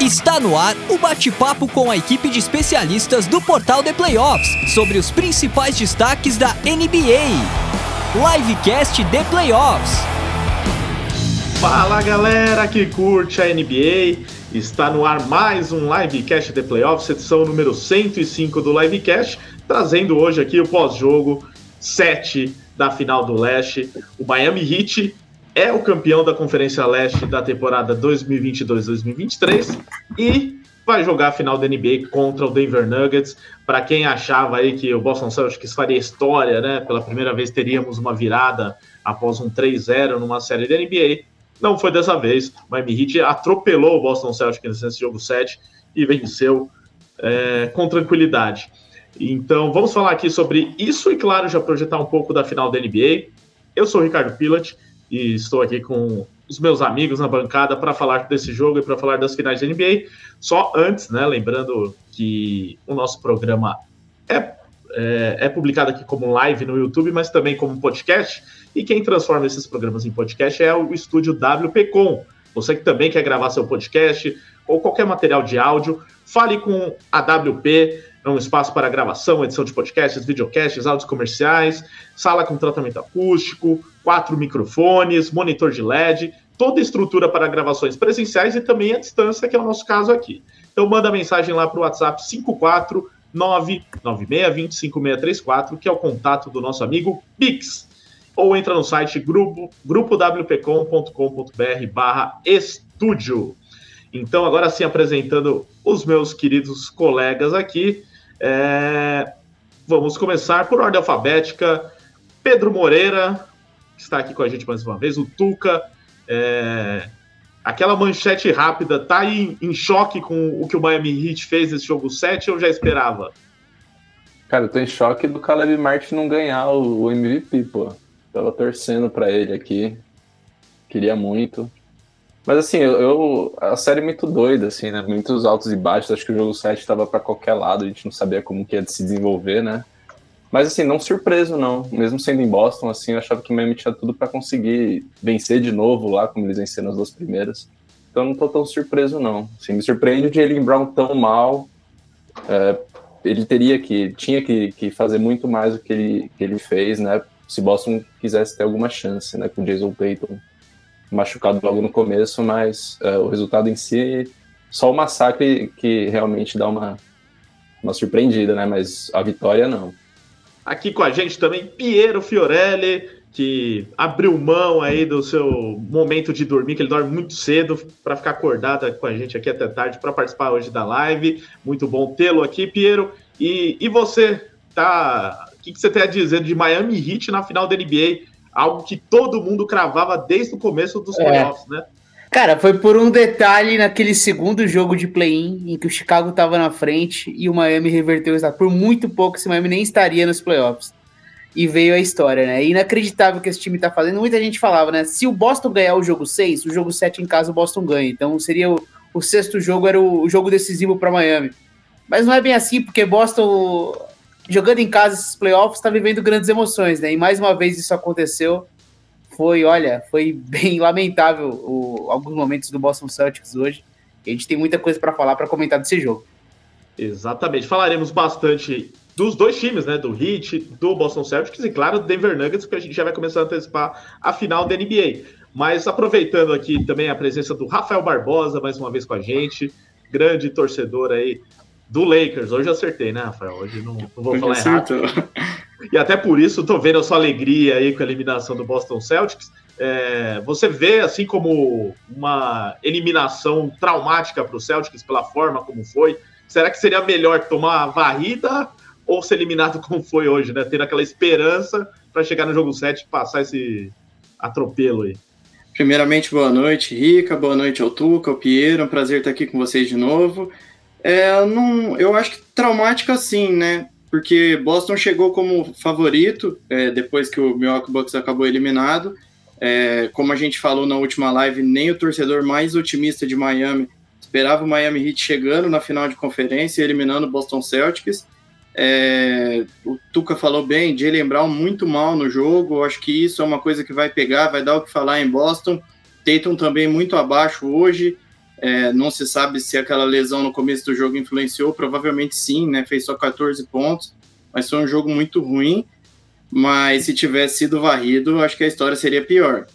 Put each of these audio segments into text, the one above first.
Está no ar o bate-papo com a equipe de especialistas do Portal de Playoffs sobre os principais destaques da NBA. Livecast de Playoffs. Fala galera que curte a NBA. Está no ar mais um Livecast de Playoffs, edição número 105 do Livecast, trazendo hoje aqui o pós-jogo 7 da final do Leste. O Miami Heat é o campeão da Conferência Leste da temporada 2022-2023 e vai jogar a final da NBA contra o Denver Nuggets. Para quem achava aí que o Boston Celtics faria história, né? Pela primeira vez teríamos uma virada após um 3-0 numa série da NBA. Não foi dessa vez. Miami Heat atropelou o Boston Celtics nesse jogo 7 e venceu é, com tranquilidade. Então, vamos falar aqui sobre isso e, claro, já projetar um pouco da final da NBA. Eu sou o Ricardo Pilat e estou aqui com os meus amigos na bancada para falar desse jogo e para falar das finais da NBA. Só antes, né, lembrando que o nosso programa é, é, é, publicado aqui como live no YouTube, mas também como podcast. E quem transforma esses programas em podcast é o estúdio WPcom. Você que também quer gravar seu podcast ou qualquer material de áudio, fale com a WP é um espaço para gravação, edição de podcasts, videocasts, áudios comerciais, sala com tratamento acústico, quatro microfones, monitor de LED, toda estrutura para gravações presenciais e também à distância, que é o nosso caso aqui. Então manda mensagem lá para o WhatsApp 54996205634, que é o contato do nosso amigo Pix. Ou entra no site grupo, grupowpcom.com.br barra estúdio. Então, agora sim, apresentando os meus queridos colegas aqui. É... Vamos começar por ordem alfabética. Pedro Moreira, que está aqui com a gente mais uma vez, o Tuca. É... Aquela manchete rápida, tá aí em choque com o que o Miami Heat fez nesse jogo 7 ou já esperava? Cara, eu tô em choque do Caleb Martin não ganhar o MVP, pô. Tava torcendo para ele aqui. Queria muito. Mas assim, eu, eu, a série é muito doida, assim, né? Muitos altos e baixos. Acho que o jogo 7 estava para qualquer lado, a gente não sabia como que ia se desenvolver, né? Mas assim, não surpreso, não. Mesmo sendo em Boston, assim, eu achava que o Miami tinha tudo para conseguir vencer de novo lá, como eles venceram as duas primeiras. Então não tô tão surpreso, não. Assim, me surpreende de ele Brown tão mal. É, ele teria que, tinha que, que fazer muito mais do que ele, que ele fez, né? Se Boston quisesse ter alguma chance, né? Com Jason Payton machucado logo no começo, mas uh, o resultado em si, só o massacre que realmente dá uma, uma surpreendida, né? Mas a vitória não. Aqui com a gente também Piero Fiorelli, que abriu mão aí do seu momento de dormir, que ele dorme muito cedo, para ficar acordado com a gente aqui até tarde para participar hoje da live. Muito bom tê-lo aqui, Piero. E, e você, tá? O que, que você tem a dizer de Miami Heat na final da NBA? Algo que todo mundo cravava desde o começo dos é. playoffs, né? Cara, foi por um detalhe naquele segundo jogo de play-in em que o Chicago estava na frente e o Miami reverteu o estado. Por muito pouco, esse Miami nem estaria nos playoffs. E veio a história, né? É inacreditável que esse time tá fazendo. Muita gente falava, né? Se o Boston ganhar o jogo 6, o jogo 7 em casa o Boston ganha. Então seria o, o sexto jogo, era o, o jogo decisivo para Miami. Mas não é bem assim, porque Boston jogando em casa esses playoffs, está vivendo grandes emoções, né? E mais uma vez isso aconteceu. Foi, olha, foi bem lamentável o, alguns momentos do Boston Celtics hoje. A gente tem muita coisa para falar, para comentar desse jogo. Exatamente. Falaremos bastante dos dois times, né? Do Heat, do Boston Celtics e, claro, do Denver Nuggets, porque a gente já vai começar a antecipar a final da NBA. Mas aproveitando aqui também a presença do Rafael Barbosa, mais uma vez com a gente, grande torcedor aí do Lakers. Hoje eu acertei, né, Rafael? Hoje não, não vou falar errado. E até por isso tô vendo a sua alegria aí com a eliminação do Boston Celtics. É, você vê assim como uma eliminação traumática para o Celtics pela forma como foi? Será que seria melhor tomar a varrida ou ser eliminado como foi hoje, né? Ter aquela esperança para chegar no jogo 7 e passar esse atropelo aí. Primeiramente, boa noite, Rica, boa noite ao Tuca, ao Piero, é um prazer estar aqui com vocês de novo. É, não, eu acho que traumática sim, né? Porque Boston chegou como favorito é, depois que o Milwaukee Bucks acabou eliminado. É, como a gente falou na última live, nem o torcedor mais otimista de Miami esperava o Miami Heat chegando na final de conferência eliminando o Boston Celtics. É, o Tuca falou bem, de lembrar muito mal no jogo. Acho que isso é uma coisa que vai pegar, vai dar o que falar em Boston. Tatum também muito abaixo hoje. É, não se sabe se aquela lesão no começo do jogo influenciou, provavelmente sim, né? Fez só 14 pontos, mas foi um jogo muito ruim. Mas se tivesse sido varrido, acho que a história seria pior.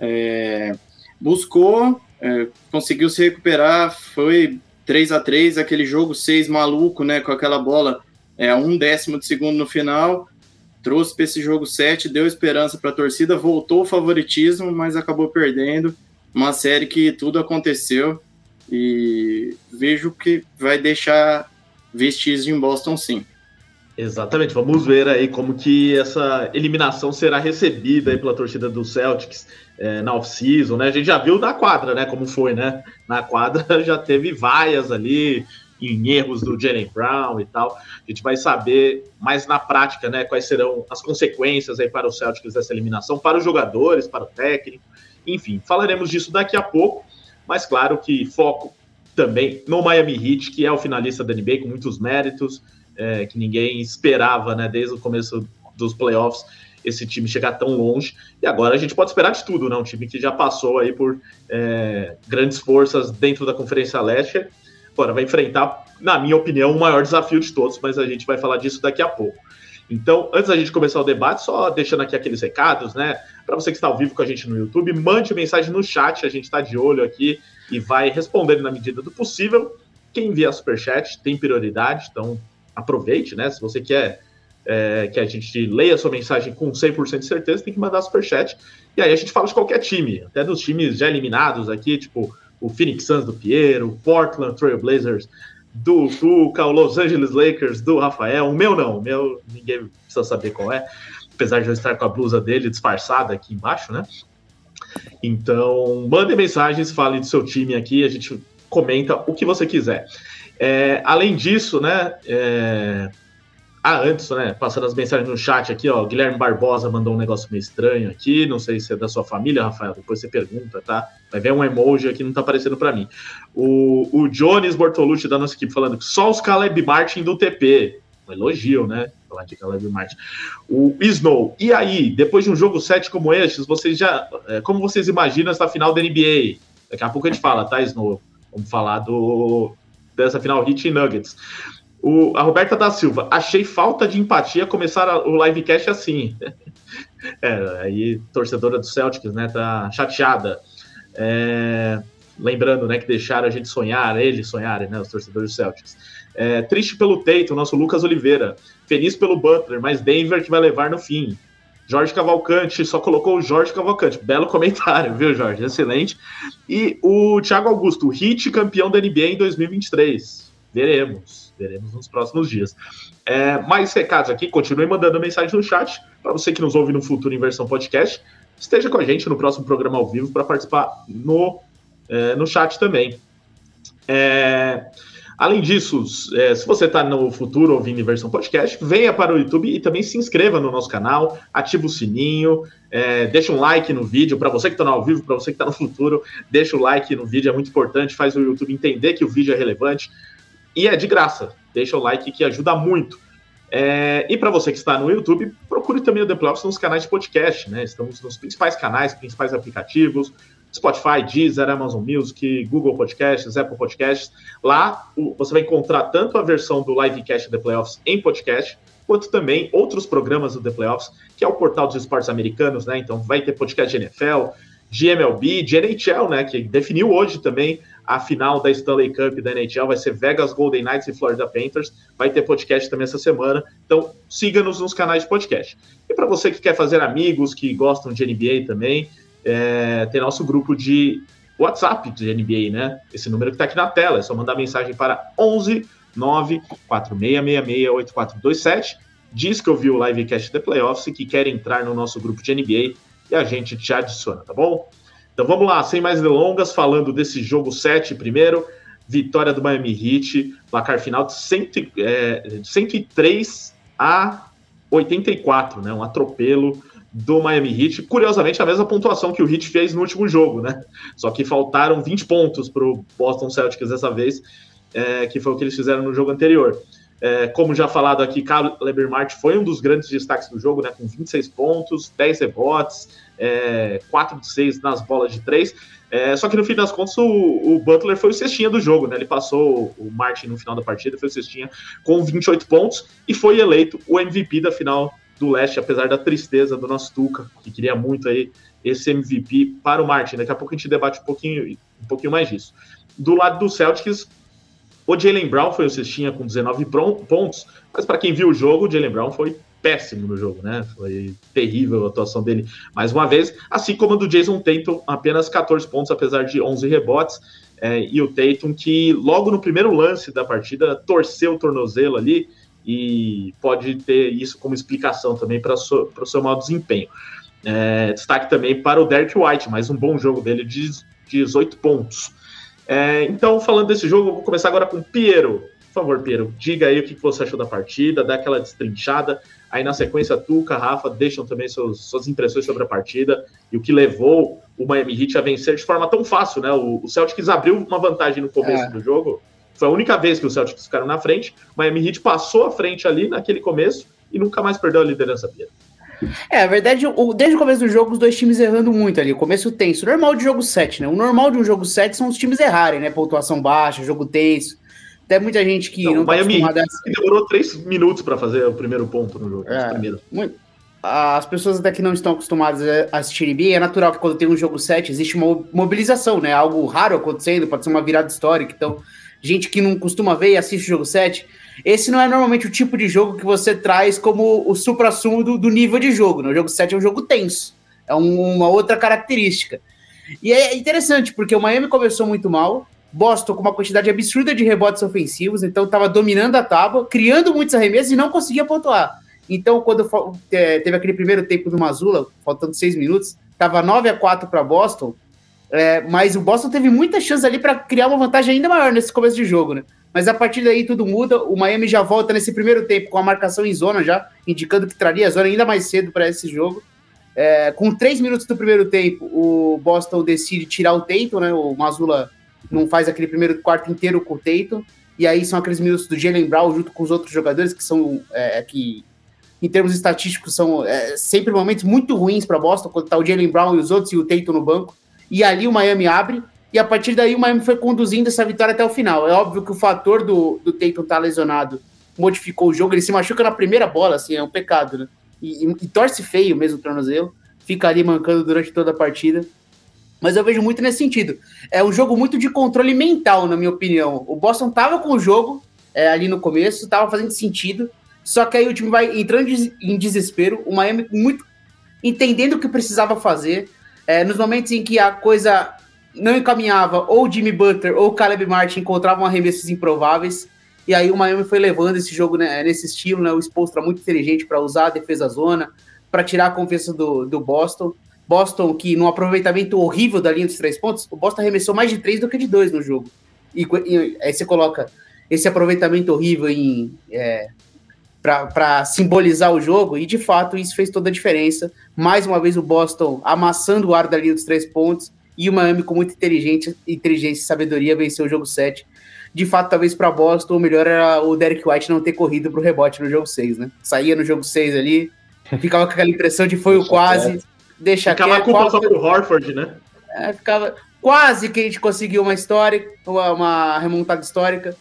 É, buscou, é, conseguiu se recuperar, foi 3 a 3 aquele jogo 6 maluco, né? Com aquela bola é, um décimo de segundo no final. Trouxe para esse jogo 7, deu esperança para a torcida, voltou o favoritismo, mas acabou perdendo. Uma série que tudo aconteceu e vejo que vai deixar vestígios em Boston sim. Exatamente, vamos ver aí como que essa eliminação será recebida aí pela torcida do Celtics é, na off-season, né? A gente já viu na quadra, né? Como foi, né? Na quadra já teve vaias ali em erros do Jalen Brown e tal. A gente vai saber mais na prática, né? Quais serão as consequências aí para o Celtics dessa eliminação, para os jogadores, para o técnico, enfim, falaremos disso daqui a pouco. Mas claro que foco também no Miami Heat, que é o finalista da NBA com muitos méritos, é, que ninguém esperava, né, desde o começo dos playoffs, esse time chegar tão longe. E agora a gente pode esperar de tudo, né? Um time que já passou aí por é, grandes forças dentro da Conferência Leste. Agora vai enfrentar, na minha opinião, o maior desafio de todos, mas a gente vai falar disso daqui a pouco. Então, antes da gente começar o debate, só deixando aqui aqueles recados, né? Para você que está ao vivo com a gente no YouTube, mande mensagem no chat, a gente está de olho aqui e vai respondendo na medida do possível. Quem envia superchat tem prioridade, então aproveite, né? Se você quer é, que a gente leia a sua mensagem com 100% de certeza, tem que mandar superchat. E aí a gente fala de qualquer time, até dos times já eliminados aqui, tipo o Phoenix Suns do Piero, o Portland Trail Blazers do Tuca, o Los Angeles Lakers do Rafael. O meu não, o meu ninguém precisa saber qual é, apesar de eu estar com a blusa dele disfarçada aqui embaixo, né? Então, mande mensagens, fale do seu time aqui, a gente comenta o que você quiser. É, além disso, né? É, ah, antes, né? Passando as mensagens no chat aqui, ó. Guilherme Barbosa mandou um negócio meio estranho aqui. Não sei se é da sua família, Rafael. Depois você pergunta, tá? Vai ver um emoji aqui, não tá aparecendo para mim. O, o Jones Bortolucci da nossa equipe falando que só os Caleb Martin do TP. Um elogio, né? Falar de Caleb Martin. O Snow. E aí, depois de um jogo 7 como este, vocês já. É, como vocês imaginam essa final da NBA? Daqui a pouco a gente fala, tá, Snow? Vamos falar do dessa final Heat Nuggets. O, a Roberta da Silva, achei falta de empatia começar a, o livecast assim. é, aí, torcedora do Celtics, né, tá chateada. É, lembrando, né, que deixaram a gente sonhar, eles sonharem, né, os torcedores do Celtics. É, triste pelo Teito, nosso Lucas Oliveira. Feliz pelo Butler, mas Denver que vai levar no fim. Jorge Cavalcante, só colocou o Jorge Cavalcante. Belo comentário, viu, Jorge? Excelente. E o Thiago Augusto, hit campeão da NBA em 2023. Veremos, veremos nos próximos dias. É, mais recados aqui, continue mandando mensagem no chat. Para você que nos ouve no futuro em versão podcast, esteja com a gente no próximo programa ao vivo para participar no, é, no chat também. É, Além disso, é, se você está no futuro ouvindo em versão podcast, venha para o YouTube e também se inscreva no nosso canal, ative o sininho, é, deixa um like no vídeo. Para você que está ao vivo, para você que está no futuro, deixa o like no vídeo, é muito importante, faz o YouTube entender que o vídeo é relevante. E é de graça, deixa o like que ajuda muito. É, e para você que está no YouTube, procure também o The Playoffs nos canais de podcast, né? Estamos nos principais canais, principais aplicativos, Spotify, Deezer, Amazon Music, Google Podcasts, Apple Podcasts. Lá você vai encontrar tanto a versão do Livecast The Playoffs em podcast, quanto também outros programas do The Playoffs, que é o portal dos esportes americanos, né? Então vai ter podcast de NFL, de MLB, de NHL, né? Que definiu hoje também a final da Stanley Cup da NHL, vai ser Vegas Golden Knights e Florida Panthers. Vai ter podcast também essa semana. Então siga-nos nos canais de podcast. E para você que quer fazer amigos, que gostam de NBA também, é, tem nosso grupo de WhatsApp de NBA, né? Esse número que está aqui na tela. É só mandar mensagem para 11 946668427. Diz que ouviu o livecast The Playoffs e que quer entrar no nosso grupo de NBA e a gente te adiciona, tá bom? Então vamos lá, sem mais delongas, falando desse jogo 7 primeiro. Vitória do Miami Heat, placar final de 100, é, 103 a 84, né? Um atropelo do Miami Heat. Curiosamente, a mesma pontuação que o Heat fez no último jogo, né? Só que faltaram 20 pontos para o Boston Celtics dessa vez, é, que foi o que eles fizeram no jogo anterior. É, como já falado aqui, Caleb Martin foi um dos grandes destaques do jogo, né, com 26 pontos, 10 rebotes, é, 4 de 6 nas bolas de 3. É, só que no fim das contas, o, o, Butler foi o cestinha do jogo, né? Ele passou o Martin no final da partida, foi o cestinha com 28 pontos e foi eleito o MVP da final do leste, apesar da tristeza do nosso Tuca, que queria muito aí esse MVP para o Martin. Daqui a pouco a gente debate um pouquinho, um pouquinho mais disso. Do lado do Celtics, o Jalen Brown foi o cestinha com 19 pontos, mas para quem viu o jogo, o Jalen Brown foi péssimo no jogo, né? Foi terrível a atuação dele mais uma vez, assim como a do Jason Tatum, apenas 14 pontos, apesar de 11 rebotes. É, e o Tatum, que logo no primeiro lance da partida torceu o tornozelo ali e pode ter isso como explicação também para o seu mau desempenho. É, destaque também para o Derek White, mais um bom jogo dele de 18 pontos. É, então, falando desse jogo, vou começar agora com Piero. Por favor, Piero, diga aí o que você achou da partida, dá aquela destrinchada. Aí na sequência, Tuca, Rafa, deixam também seus, suas impressões sobre a partida e o que levou o Miami Heat a vencer de forma tão fácil, né? O, o Celtics abriu uma vantagem no começo é. do jogo. Foi a única vez que o Celtics ficaram na frente. O Miami Heat passou à frente ali naquele começo e nunca mais perdeu a liderança, Piero. É, a verdade, o, desde o começo do jogo, os dois times errando muito ali. O começo tenso. Normal de jogo 7, né? O normal de um jogo 7 são os times errarem, né? Pontuação baixa, jogo tenso. Até muita gente que não, não tá Miami tá demorou três minutos para fazer o primeiro ponto no jogo. É, muito. As pessoas até que não estão acostumadas a assistir NBA, é natural que quando tem um jogo 7 existe uma mobilização, né? Algo raro acontecendo, pode ser uma virada histórica. Então, gente que não costuma ver e assiste o jogo 7, esse não é normalmente o tipo de jogo que você traz como o supra-sumo do, do, nível de jogo. Né? O jogo 7 é um jogo tenso. É um, uma outra característica. E é interessante, porque o Miami começou muito mal, Boston com uma quantidade absurda de rebotes ofensivos, então estava dominando a tábua, criando muitos arremessos e não conseguia pontuar. Então, quando é, teve aquele primeiro tempo do Mazula, faltando seis minutos, estava 9 a 4 para Boston, é, mas o Boston teve muita chance ali para criar uma vantagem ainda maior nesse começo de jogo, né? Mas a partir daí tudo muda. O Miami já volta nesse primeiro tempo com a marcação em zona já, indicando que traria a zona ainda mais cedo para esse jogo. É, com três minutos do primeiro tempo, o Boston decide tirar o Tatum, né? O Mazula não faz aquele primeiro quarto inteiro com o Tatum. E aí são aqueles minutos do Jalen Brown junto com os outros jogadores que são é, que em termos estatísticos são é, sempre momentos muito ruins para Boston quando tá o Jalen Brown e os outros e o Tatum no banco. E ali o Miami abre e a partir daí o Miami foi conduzindo essa vitória até o final. É óbvio que o fator do, do Tatum estar tá lesionado modificou o jogo. Ele se machuca na primeira bola, assim, é um pecado, né? E, e, e torce feio mesmo o tornozelo. Fica ali mancando durante toda a partida. Mas eu vejo muito nesse sentido. É um jogo muito de controle mental, na minha opinião. O Boston tava com o jogo é, ali no começo, tava fazendo sentido. Só que aí o time vai entrando em desespero. O Miami muito entendendo o que precisava fazer. É, nos momentos em que a coisa não encaminhava, ou Jimmy Butler ou Caleb Martin encontravam arremessos improváveis. E aí o Miami foi levando esse jogo né, nesse estilo, né? O Spolstra muito inteligente para usar a defesa zona, para tirar a confiança do, do Boston. Boston, que num aproveitamento horrível da linha dos três pontos, o Boston arremessou mais de três do que de dois no jogo. E, e aí você coloca esse aproveitamento horrível em é, para simbolizar o jogo, e de fato isso fez toda a diferença. Mais uma vez o Boston amassando o ar da linha dos três pontos e o Miami, com muita inteligência, inteligência e sabedoria, venceu o jogo 7. De fato, talvez para Boston, o melhor era o Derek White não ter corrido para o rebote no jogo 6, né? Saía no jogo 6 ali, ficava com aquela impressão de foi o quase, deixa ficava quieto. Ficava a culpa só pro Horford, né? É, ficava quase que a gente conseguiu uma história, uma, uma remontada histórica.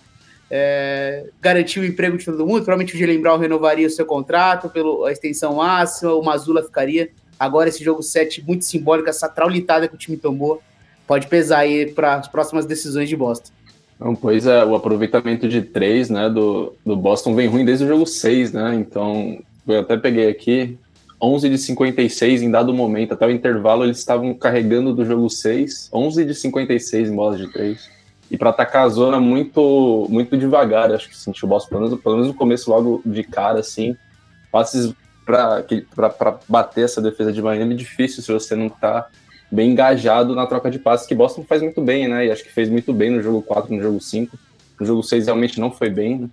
É, garantiu o emprego de todo mundo. Provavelmente o Jalen Brown renovaria o seu contrato pela extensão máxima, o Mazula ficaria. Agora, esse jogo 7 muito simbólico, essa traulitada que o time tomou, pode pesar aí para as próximas decisões de Boston. Não, pois é, o aproveitamento de 3 né, do, do Boston vem ruim desde o jogo 6, né? Então, eu até peguei aqui, 11 de 56 em dado momento, até o intervalo eles estavam carregando do jogo 6, 11 de 56 em bolas de 3. E para atacar a zona muito muito devagar, acho que sentiu o Boston, pelo menos, pelo menos no começo, logo de cara, assim, passes para bater essa defesa de Miami é difícil se você não está bem engajado na troca de passes, que Boston faz muito bem, né? E acho que fez muito bem no jogo 4, no jogo 5. No jogo 6 realmente não foi bem, né?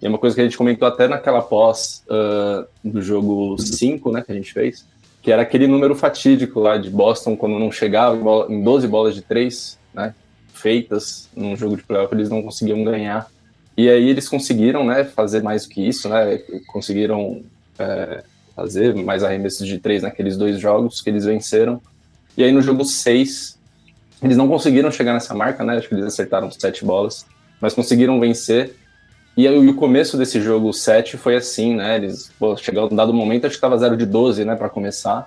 E é uma coisa que a gente comentou até naquela pós uh, do jogo 5, né, que a gente fez, que era aquele número fatídico lá de Boston, quando não chegava em 12 bolas de 3, né, feitas num jogo de playoff, eles não conseguiam ganhar. E aí eles conseguiram, né, fazer mais do que isso, né? Conseguiram é, fazer mais arremessos de três naqueles dois jogos que eles venceram. E aí no jogo 6, eles não conseguiram chegar nessa marca, né? Acho que eles acertaram sete bolas, mas conseguiram vencer. E aí o começo desse jogo 7 foi assim, né? Eles pô, chegaram um dado momento, acho que estava 0 de 12, né, para começar,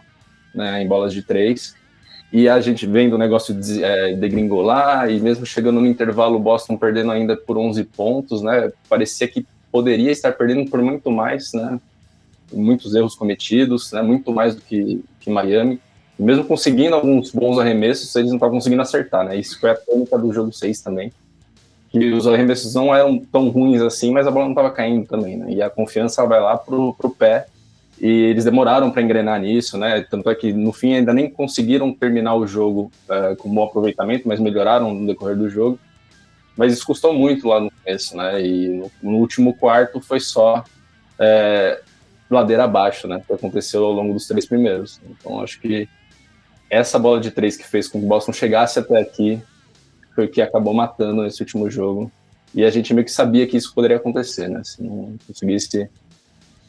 né, em bolas de 3. E a gente vendo o negócio de, é, degringolar, e mesmo chegando no intervalo, o Boston perdendo ainda por 11 pontos, né? Parecia que poderia estar perdendo por muito mais, né? Muitos erros cometidos, né? Muito mais do que, que Miami. Mesmo conseguindo alguns bons arremessos, eles não estavam conseguindo acertar, né? Isso foi a tônica do jogo 6 também. Que os arremessos não eram tão ruins assim, mas a bola não estava caindo também, né? E a confiança vai lá pro, pro pé e eles demoraram para engrenar nisso, né? Tanto é que no fim ainda nem conseguiram terminar o jogo uh, com bom aproveitamento, mas melhoraram no decorrer do jogo. Mas isso custou muito lá no começo, né? E no, no último quarto foi só é, ladeira abaixo, né? Que aconteceu ao longo dos três primeiros. Então acho que essa bola de três que fez com que o Boston chegasse até aqui foi o que acabou matando esse último jogo. E a gente meio que sabia que isso poderia acontecer, né? Se não conseguisse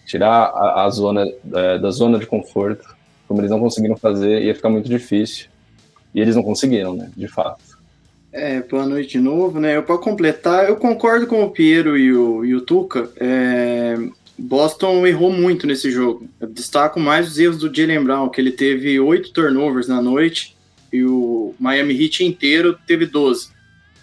tirar a, a zona é, da zona de conforto, como eles não conseguiram fazer, ia ficar muito difícil. E eles não conseguiram, né? De fato. É, boa noite de novo, né? Para completar, eu concordo com o Piero e o, e o Tuca. É, Boston errou muito nesse jogo. Eu destaco mais os erros do Jalen Brown, que ele teve oito turnovers na noite e o Miami Heat inteiro teve 12.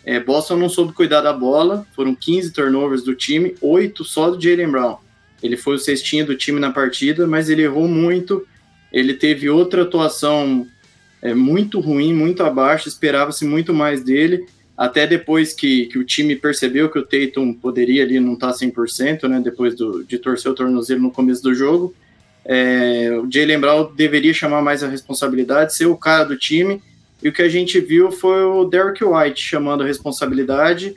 É, Boston não soube cuidar da bola, foram 15 turnovers do time, oito só do Jalen Brown. Ele foi o cestinho do time na partida, mas ele errou muito. Ele teve outra atuação é, muito ruim, muito abaixo, esperava-se muito mais dele. Até depois que, que o time percebeu que o Tatum poderia ali não estar tá 100%, né, depois do, de torcer o tornozelo no começo do jogo, é, o Jalen Brown deveria chamar mais a responsabilidade, ser o cara do time. E o que a gente viu foi o Derek White chamando a responsabilidade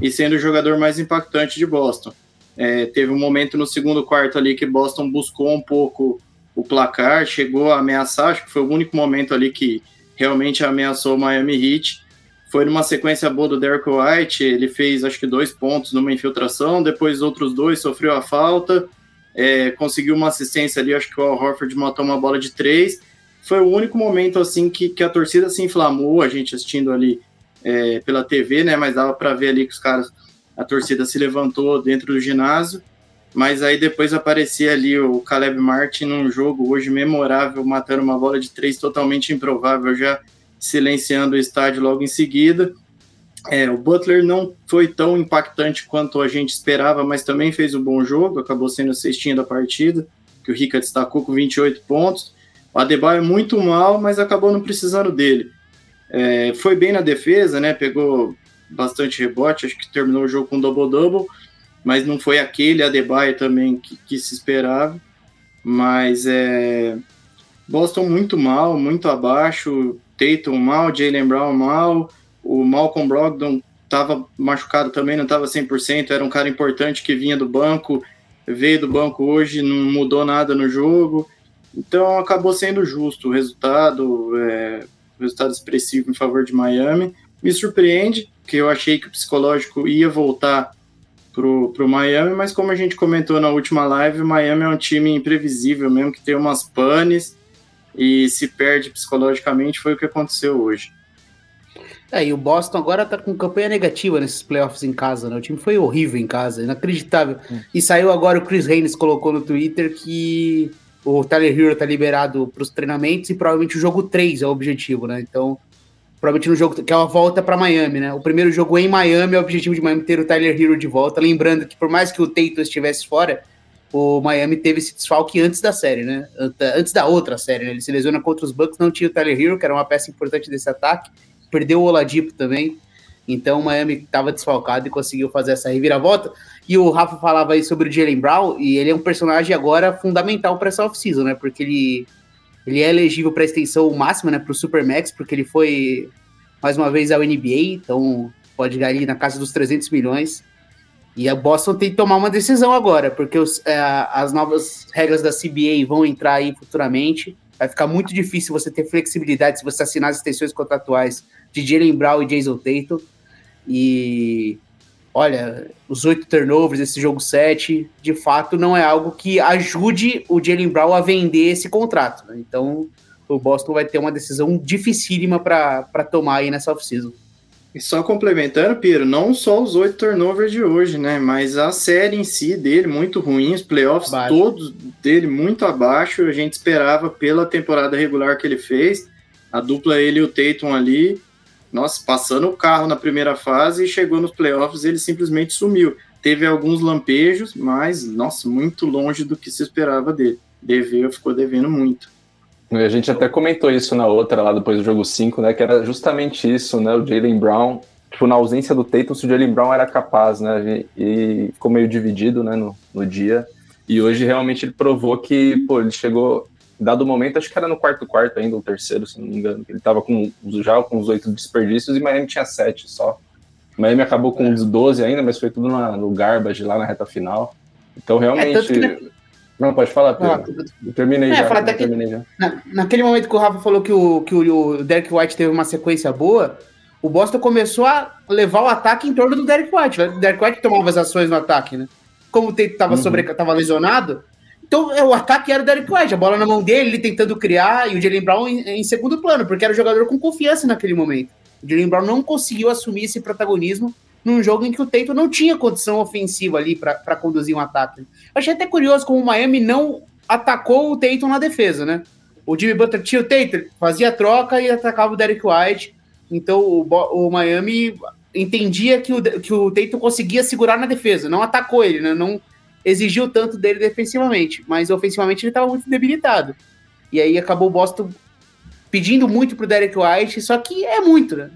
e sendo o jogador mais impactante de Boston. É, teve um momento no segundo quarto ali que Boston buscou um pouco o placar, chegou a ameaçar, acho que foi o único momento ali que realmente ameaçou o Miami Heat. Foi numa sequência boa do Derek White, ele fez acho que dois pontos numa infiltração, depois outros dois sofreu a falta, é, conseguiu uma assistência ali, acho que o Al Horford matou uma bola de três. Foi o único momento assim que, que a torcida se inflamou, a gente assistindo ali é, pela TV, né? Mas dava para ver ali que os caras a torcida se levantou dentro do ginásio, mas aí depois aparecia ali o Caleb Martin num jogo hoje memorável, matando uma bola de três totalmente improvável, já silenciando o estádio logo em seguida. É, o Butler não foi tão impactante quanto a gente esperava, mas também fez um bom jogo, acabou sendo a cestinha da partida, que o Rica destacou com 28 pontos. O Adebayo muito mal, mas acabou não precisando dele. É, foi bem na defesa, né? Pegou bastante rebote, acho que terminou o jogo com double-double, mas não foi aquele Adebayo também que, que se esperava. Mas é, Boston muito mal, muito abaixo, Tatum mal, Jalen Brown mal, o Malcolm Brogdon estava machucado também, não estava 100%, era um cara importante que vinha do banco, veio do banco hoje, não mudou nada no jogo, então acabou sendo justo o resultado, é, resultado expressivo em favor de Miami. Me surpreende, que eu achei que o psicológico ia voltar pro, pro Miami, mas como a gente comentou na última live, o Miami é um time imprevisível mesmo, que tem umas panes e se perde psicologicamente, foi o que aconteceu hoje. É, e o Boston agora tá com campanha negativa nesses playoffs em casa, né? O time foi horrível em casa, inacreditável. Hum. E saiu agora o Chris Haynes colocou no Twitter que o Tyler Hero tá liberado para os treinamentos e provavelmente o jogo 3 é o objetivo, né? Então, provavelmente no jogo que é uma volta para Miami, né? O primeiro jogo em Miami é o objetivo de Miami ter o Tyler Hero de volta, lembrando que por mais que o Tatum estivesse fora, o Miami teve esse desfalque antes da série, né? Antes da outra série, né? Ele se lesiona contra os Bucks, não tinha o Tyler Hero, que era uma peça importante desse ataque, perdeu o Oladipo também. Então o Miami estava desfalcado e conseguiu fazer essa reviravolta. E o Rafa falava aí sobre o Jalen Brown, e ele é um personagem agora fundamental para essa off-season, né? Porque ele ele é elegível para extensão máxima, né, para o Supermax, porque ele foi mais uma vez ao NBA, então pode ganhar ali na casa dos 300 milhões. E a Boston tem que tomar uma decisão agora, porque os, é, as novas regras da CBA vão entrar aí futuramente. Vai ficar muito difícil você ter flexibilidade se você assinar as extensões contratuais de Jalen Brown e Jason Tatum. E olha, os oito turnovers, esse jogo 7, de fato não é algo que ajude o Jalen Brown a vender esse contrato. Né? Então, o Boston vai ter uma decisão dificílima para tomar aí nessa off-season. E só complementando, Piero, não só os oito turnovers de hoje, né? Mas a série em si dele muito ruim, os playoffs Baixo. todos dele muito abaixo. A gente esperava pela temporada regular que ele fez, a dupla ele e o Tatum ali, nossa, passando o carro na primeira fase e chegou nos playoffs, ele simplesmente sumiu. Teve alguns lampejos, mas nossa, muito longe do que se esperava dele. Deveu, ficou devendo muito. A gente até comentou isso na outra, lá depois do jogo 5, né? Que era justamente isso, né? O Jalen Brown, tipo, na ausência do Tatum, se o Jalen Brown era capaz, né? E ficou meio dividido, né, no, no dia. E hoje realmente ele provou que, pô, ele chegou, dado o momento, acho que era no quarto quarto ainda, ou terceiro, se não me engano. Ele tava com, já com os oito desperdícios e Miami tinha sete só. Miami acabou com os 12 ainda, mas foi tudo na, no garbage lá na reta final. Então, realmente. É, não, pode falar, Pedro. Eu terminei, é, já, eu terminei já. Na, naquele momento que o Rafa falou que o, que o, o Derek White teve uma sequência boa, o Boston começou a levar o ataque em torno do Derek White. O Derek White tomava as ações no ataque, né? Como o Tate estava uhum. sobre, tava lesionado, então é, o ataque era o Derek White, a bola na mão dele, ele tentando criar, e o Jalen Brown em, em segundo plano, porque era um jogador com confiança naquele momento. O Jalen Brown não conseguiu assumir esse protagonismo num jogo em que o Tatum não tinha condição ofensiva ali para conduzir um ataque. Achei até curioso como o Miami não atacou o Tatum na defesa, né? O Jimmy Butler tinha o Tatum, fazia a troca e atacava o Derek White. Então o, o Miami entendia que o, que o Tatum conseguia segurar na defesa, não atacou ele, né? não exigiu tanto dele defensivamente, mas ofensivamente ele estava muito debilitado. E aí acabou o Boston pedindo muito pro Derek White, só que é muito, né?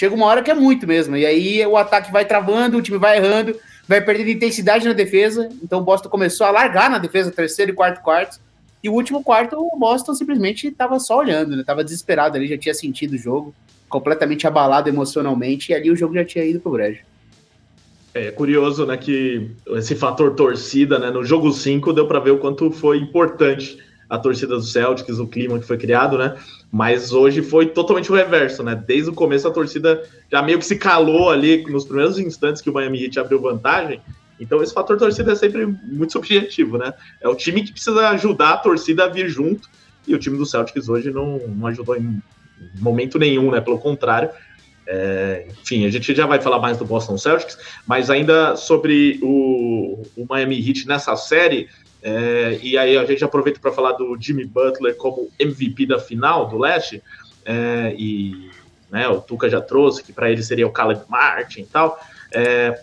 Chega uma hora que é muito mesmo. E aí o ataque vai travando, o time vai errando, vai perdendo intensidade na defesa. Então o Boston começou a largar na defesa, terceiro e quarto quarto. E o último quarto, o Boston simplesmente estava só olhando, né? Tava desesperado ali, já tinha sentido o jogo, completamente abalado emocionalmente, e ali o jogo já tinha ido pro brejo. É curioso, né, que esse fator torcida, né, no jogo 5 deu para ver o quanto foi importante a torcida do Celtics, o clima que foi criado, né? Mas hoje foi totalmente o reverso, né? Desde o começo a torcida já meio que se calou ali nos primeiros instantes que o Miami Heat abriu vantagem. Então esse fator torcida é sempre muito subjetivo, né? É o time que precisa ajudar a torcida a vir junto e o time do Celtics hoje não, não ajudou em momento nenhum, né? Pelo contrário. É, enfim, a gente já vai falar mais do Boston Celtics, mas ainda sobre o, o Miami Heat nessa série, é, e aí a gente aproveita para falar do Jimmy Butler como MVP da final do leste. É, e né, o Tuca já trouxe que para ele seria o Caleb Martin e tal. É,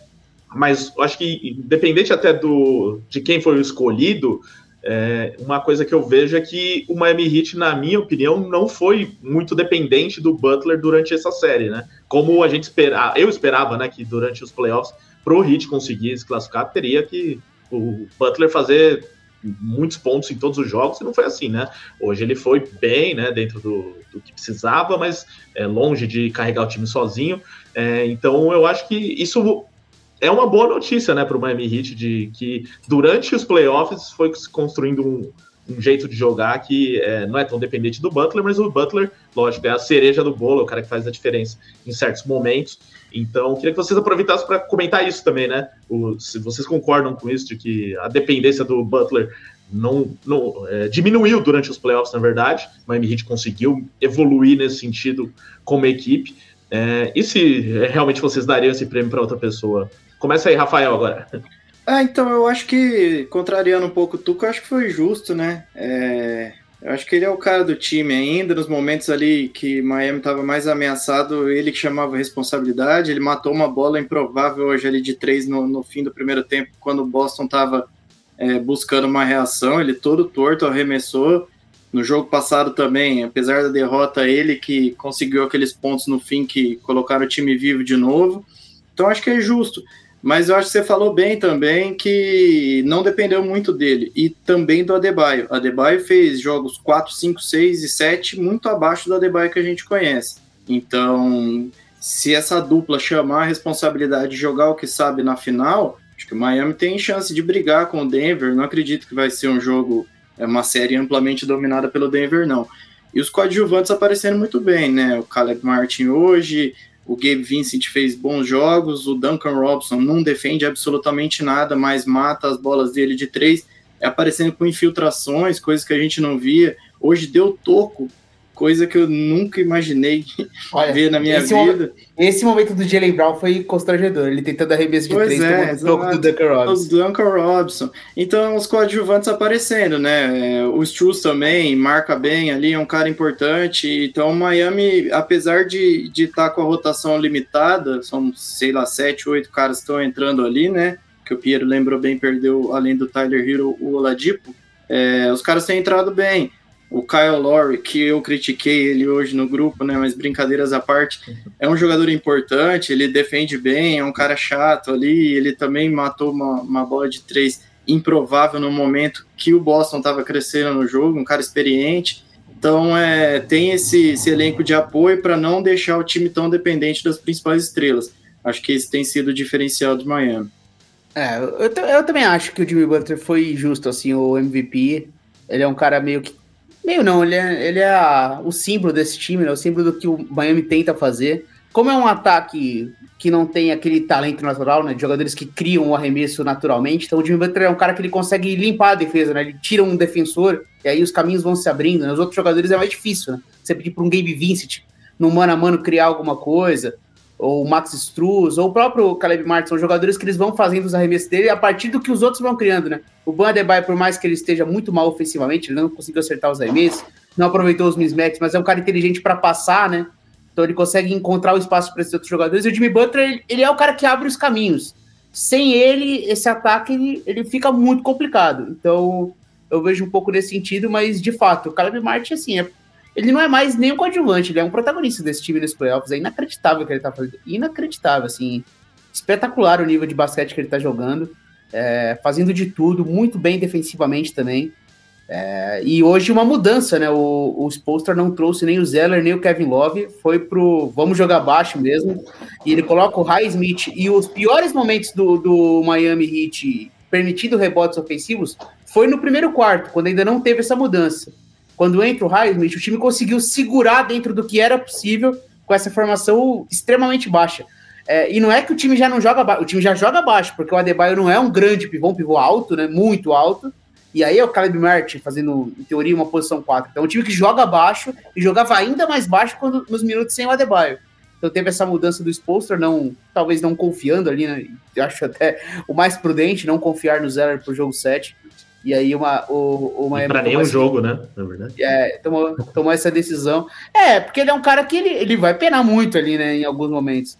mas acho que independente até do de quem foi o escolhido, é, uma coisa que eu vejo é que o Miami Heat, na minha opinião, não foi muito dependente do Butler durante essa série, né? Como a gente esperava, eu esperava, né, que durante os playoffs, para o Heat conseguir se classificar, teria que o Butler fazer muitos pontos em todos os jogos, e não foi assim, né? Hoje ele foi bem, né, dentro do, do que precisava, mas é, longe de carregar o time sozinho. É, então eu acho que isso é uma boa notícia, né, para o Miami Heat, de que durante os playoffs foi se construindo um, um jeito de jogar que é, não é tão dependente do Butler, mas o Butler, lógico, é a cereja do bolo, é o cara que faz a diferença em certos momentos. Então, queria que vocês aproveitassem para comentar isso também, né? O, se vocês concordam com isso, de que a dependência do Butler não, não é, diminuiu durante os playoffs, na verdade. O Miami Heat conseguiu evoluir nesse sentido como equipe. É, e se realmente vocês dariam esse prêmio para outra pessoa? Começa aí, Rafael, agora. Ah, então eu acho que, contrariando um pouco o Tuco, eu acho que foi justo, né? É, eu acho que ele é o cara do time ainda, nos momentos ali que Miami estava mais ameaçado, ele que chamava responsabilidade, ele matou uma bola improvável hoje ali de três no, no fim do primeiro tempo, quando o Boston estava é, buscando uma reação, ele todo torto arremessou, no jogo passado também, apesar da derrota, ele que conseguiu aqueles pontos no fim que colocaram o time vivo de novo, então acho que é justo. Mas eu acho que você falou bem também que não dependeu muito dele. E também do Adebayo. Adebayo fez jogos 4, 5, 6 e 7 muito abaixo do Adebayo que a gente conhece. Então, se essa dupla chamar a responsabilidade de jogar o que sabe na final, acho que o Miami tem chance de brigar com o Denver. Não acredito que vai ser um jogo, é uma série amplamente dominada pelo Denver, não. E os coadjuvantes aparecendo muito bem, né? O Caleb Martin hoje, o Gabe Vincent fez bons jogos, o Duncan Robson não defende absolutamente nada, mas mata as bolas dele de três, é aparecendo com infiltrações, coisas que a gente não via. Hoje deu toco coisa que eu nunca imaginei Olha, ver na minha esse vida. Momento, esse momento do Jalen Brown foi constrangedor, ele tentando arremesso de pois três, é, toco do Duncan Robinson. O Duncan Robinson. Então, os coadjuvantes aparecendo, né? O Struz também marca bem ali, é um cara importante. Então, o Miami, apesar de estar tá com a rotação limitada, são, sei lá, sete, oito caras estão entrando ali, né? Que o Piero lembrou bem, perdeu, além do Tyler Hero, o Oladipo. É, os caras têm entrado bem o Kyle Lowry, que eu critiquei ele hoje no grupo, né? Mas brincadeiras à parte, é um jogador importante, ele defende bem, é um cara chato ali, ele também matou uma, uma bola de três improvável no momento que o Boston estava crescendo no jogo, um cara experiente. Então é, tem esse, esse elenco de apoio para não deixar o time tão dependente das principais estrelas. Acho que esse tem sido o diferencial do Miami. É, eu, eu também acho que o Jimmy Butler foi justo, assim, o MVP. Ele é um cara meio que Meio não, ele é, ele é a, o símbolo desse time, né? O símbolo do que o Miami tenta fazer. Como é um ataque que não tem aquele talento natural, né? De jogadores que criam o arremesso naturalmente. Então o Jimmy Butler é um cara que ele consegue limpar a defesa, né? Ele tira um defensor e aí os caminhos vão se abrindo. Né? Os outros jogadores é mais difícil, né? Você pedir para um Gabe Vincent no mano a mano criar alguma coisa ou o Max Struz, ou o próprio Caleb Martin, são jogadores que eles vão fazendo os arremessos dele a partir do que os outros vão criando, né? O Ban Adebayo, por mais que ele esteja muito mal ofensivamente, ele não conseguiu acertar os arremessos, não aproveitou os mismatches, mas é um cara inteligente para passar, né? Então ele consegue encontrar o espaço para esses outros jogadores. E o Jimmy Butler, ele, é o cara que abre os caminhos. Sem ele, esse ataque ele, ele fica muito complicado. Então eu vejo um pouco nesse sentido, mas de fato, o Caleb Martin, assim, é ele não é mais nem um coadjuvante, ele é um protagonista desse time nos playoffs. É inacreditável o que ele tá fazendo. Inacreditável, assim. Espetacular o nível de basquete que ele tá jogando. É, fazendo de tudo, muito bem defensivamente também. É, e hoje uma mudança, né? O, o Spolstra não trouxe nem o Zeller, nem o Kevin Love. Foi pro vamos jogar baixo mesmo. E ele coloca o Highsmith e os piores momentos do, do Miami Heat permitindo rebotes ofensivos foi no primeiro quarto, quando ainda não teve essa mudança quando entra o Highsmith, o time conseguiu segurar dentro do que era possível com essa formação extremamente baixa. É, e não é que o time já não joga baixo, o time já joga baixo, porque o Adebayo não é um grande pivô, um pivô alto, né? Muito alto. E aí é o Caleb Martin fazendo, em teoria, uma posição 4. Então, é um time que joga baixo e jogava ainda mais baixo quando, nos minutos sem o Adebayo. Então teve essa mudança do Spolster, não, talvez não confiando ali, né? Eu acho até o mais prudente não confiar no Zeller pro jogo 7. E aí uma, o, o Miami. Pra nenhum jogo, né? Na verdade. É, tomou, tomou essa decisão. É, porque ele é um cara que ele, ele vai penar muito ali, né? Em alguns momentos.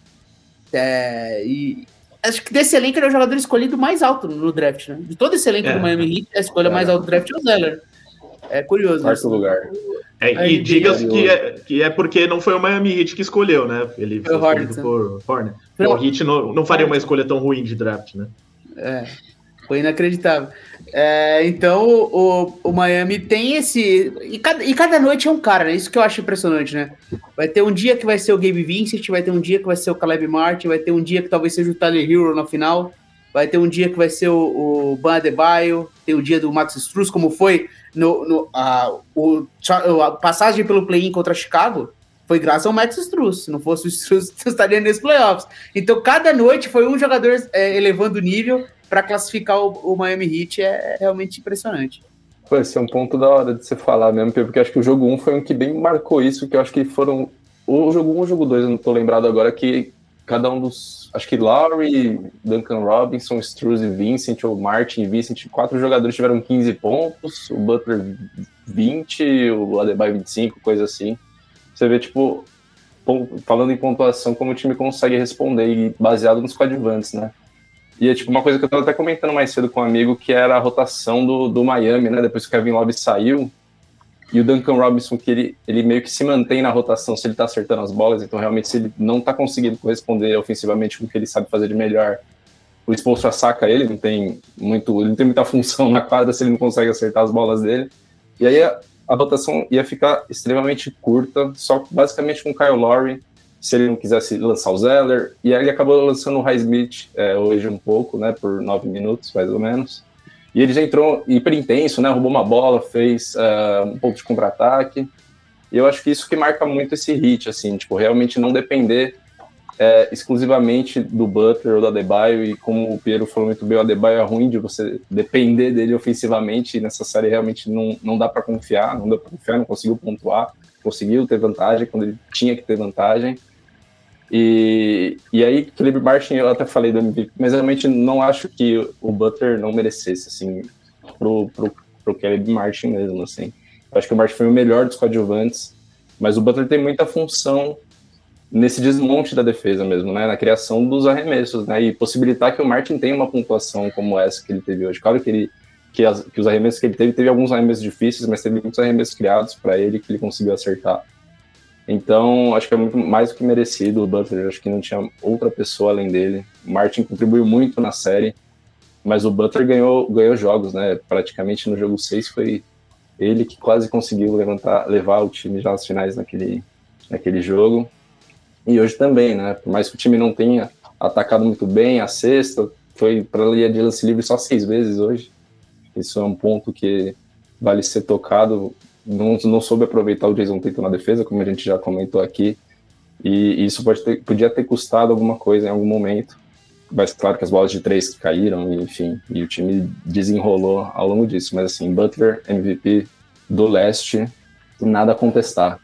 É, e acho que desse elenco ele é o jogador escolhido mais alto no draft, né? De todo esse elenco é. do Miami Heat, a escolha é. mais alta do draft é o Zeller. É curioso. Quarto assim. lugar. É, e diga que é, que é porque não foi o Miami Heat que escolheu, né? Ele foi, foi escolhido por Hornet. O Heat não, não faria uma escolha tão ruim de draft, né? É. Foi inacreditável. É, então, o, o Miami tem esse. E cada, e cada noite é um cara, né? Isso que eu acho impressionante, né? Vai ter um dia que vai ser o Gabe Vincent, vai ter um dia que vai ser o Caleb Martin, vai ter um dia que talvez seja o Tyler Hero na final, vai ter um dia que vai ser o, o Ban Adebayo, tem o dia do Max Struz, como foi no, no a, o, a passagem pelo play-in contra Chicago. Foi graças ao Max Struz. Se não fosse o Struz, estaria nesses playoffs. Então, cada noite foi um jogador é, elevando o nível para classificar o, o, Miami Heat é realmente impressionante. Pô, esse é um ponto da hora de você falar mesmo, porque acho que o jogo 1 foi um que bem marcou isso, que eu acho que foram. O jogo 1 ou o jogo 2, eu não tô lembrado agora, que cada um dos. Acho que Lowry, Duncan Robinson, Struz e Vincent, ou Martin e Vincent, quatro jogadores tiveram 15 pontos, o Butler 20, o Adebayo 25, coisa assim. Você vê, tipo, falando em pontuação, como o time consegue responder, baseado nos coadjuvantes, né? E é tipo uma coisa que eu estava até comentando mais cedo com um amigo, que era a rotação do, do Miami, né? Depois que o Kevin Love saiu, e o Duncan Robinson, que ele, ele meio que se mantém na rotação se ele está acertando as bolas, então realmente se ele não está conseguindo corresponder ofensivamente com o que ele sabe fazer de melhor, o Spolstra saca ele, não tem muito, ele não tem muita função na quadra se ele não consegue acertar as bolas dele. E aí a, a rotação ia ficar extremamente curta, só basicamente com o Kyle Lowry, se ele não quisesse lançar o Zeller, e aí ele acabou lançando o Highsmith é, hoje um pouco, né, por nove minutos, mais ou menos, e ele já entrou hiper intenso, né, roubou uma bola, fez uh, um pouco de contra-ataque, e eu acho que isso que marca muito esse hit, assim, tipo, realmente não depender é exclusivamente do Butler ou do Adebayo, e como o Piero falou muito bem, o Adebayo é ruim de você depender dele ofensivamente, e nessa série realmente não, não dá para confiar, não dá para confiar, não conseguiu pontuar, conseguiu ter vantagem quando ele tinha que ter vantagem. E, e aí, Caleb Martin, eu até falei do MVP, mas realmente não acho que o Butler não merecesse, assim, pro, pro, pro Caleb Martin mesmo, assim. Eu acho que o Martin foi o melhor dos coadjuvantes, mas o Butler tem muita função nesse desmonte da defesa mesmo, né, na criação dos arremessos, né, e possibilitar que o Martin tenha uma pontuação como essa que ele teve hoje. Claro que ele que, as, que os arremessos que ele teve, teve alguns arremessos difíceis, mas teve muitos arremessos criados para ele que ele conseguiu acertar. Então, acho que é muito mais do que merecido o Butler. Acho que não tinha outra pessoa além dele. O Martin contribuiu muito na série, mas o Butler ganhou, ganhou jogos, né? Praticamente no jogo 6 foi ele que quase conseguiu levantar, levar o time já às finais naquele, naquele jogo. E hoje também, né? Por mais que o time não tenha atacado muito bem, a sexta foi para a linha de lance livre só seis vezes hoje. Isso é um ponto que vale ser tocado não, não soube aproveitar o Jason Tatum na defesa, como a gente já comentou aqui, e isso pode ter, podia ter custado alguma coisa em algum momento. Mas claro que as bolas de três caíram, enfim, e o time desenrolou ao longo disso. Mas assim, Butler, MVP do leste, nada a contestar.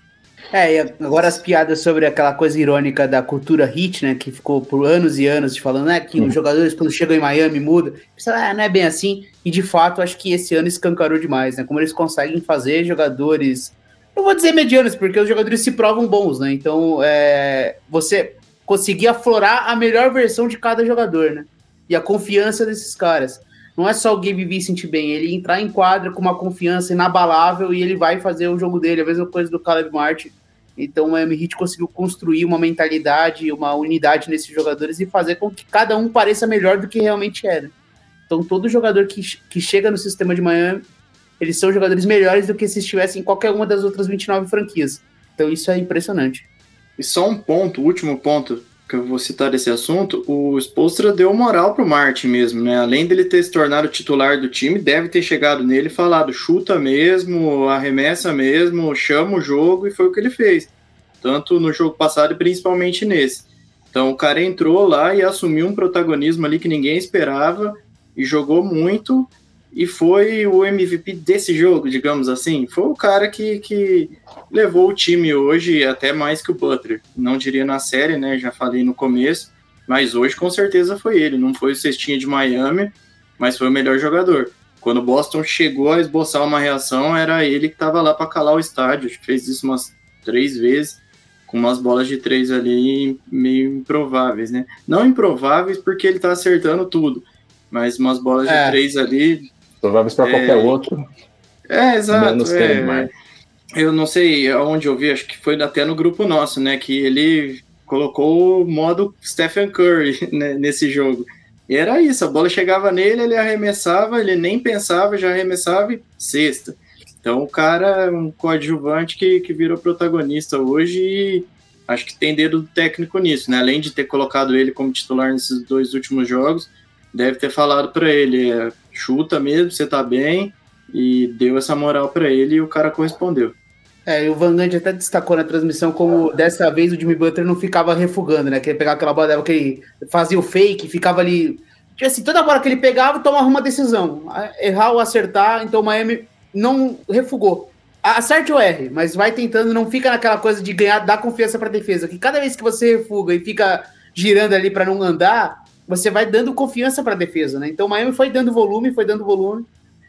É, e agora as piadas sobre aquela coisa irônica da cultura hit, né? Que ficou por anos e anos falando, né? Que os jogadores, quando chegam em Miami, muda. ah, não é bem assim. E de fato, acho que esse ano escancarou demais, né? Como eles conseguem fazer jogadores. Eu vou dizer medianos, porque os jogadores se provam bons, né? Então, é, você conseguir aflorar a melhor versão de cada jogador, né? E a confiança desses caras. Não é só o Gabe V sentir bem, ele entrar em quadra com uma confiança inabalável e ele vai fazer o jogo dele, a mesma coisa do Caleb Martin. Então o Miami Heat conseguiu construir uma mentalidade, uma unidade nesses jogadores e fazer com que cada um pareça melhor do que realmente era. Então todo jogador que, que chega no sistema de Miami, eles são jogadores melhores do que se estivessem em qualquer uma das outras 29 franquias. Então isso é impressionante. E só um ponto, último ponto, que eu vou citar desse assunto, o Spolstra deu moral pro Martin mesmo, né? Além dele ter se tornado titular do time, deve ter chegado nele e falado chuta mesmo, arremessa mesmo, chama o jogo, e foi o que ele fez. Tanto no jogo passado e principalmente nesse. Então o cara entrou lá e assumiu um protagonismo ali que ninguém esperava e jogou muito e foi o MVP desse jogo, digamos assim. Foi o cara que, que levou o time hoje até mais que o Butler. Não diria na série, né? Já falei no começo, mas hoje com certeza foi ele. Não foi o cestinha de Miami, mas foi o melhor jogador. Quando o Boston chegou a esboçar uma reação, era ele que estava lá para calar o estádio. Acho que fez isso umas três vezes, com umas bolas de três ali meio improváveis, né? Não improváveis porque ele está acertando tudo, mas umas bolas é. de três ali Prováveis para é... qualquer outro. É, exato. É... Eu não sei aonde eu vi, acho que foi até no grupo nosso, né? Que ele colocou o modo Stephen Curry né, nesse jogo. E era isso, a bola chegava nele, ele arremessava, ele nem pensava, já arremessava e sexta. Então o cara é um coadjuvante que, que virou protagonista hoje e acho que tem dedo técnico nisso, né? Além de ter colocado ele como titular nesses dois últimos jogos, deve ter falado para ele, é, chuta mesmo, você tá bem, e deu essa moral para ele e o cara correspondeu. É, e o Van Gundy até destacou na transmissão como dessa vez o Jimmy Butler não ficava refugando, né? Que ele pegava aquela bola que ele fazia o fake, ficava ali. Tipo assim, toda bola que ele pegava, tomava uma decisão. Errar ou acertar, então o Miami não refugou. Acerte ou erre, mas vai tentando, não fica naquela coisa de ganhar, dar confiança para defesa. Que cada vez que você refuga e fica girando ali para não andar, você vai dando confiança para a defesa, né? Então o Miami foi dando volume, foi dando volume.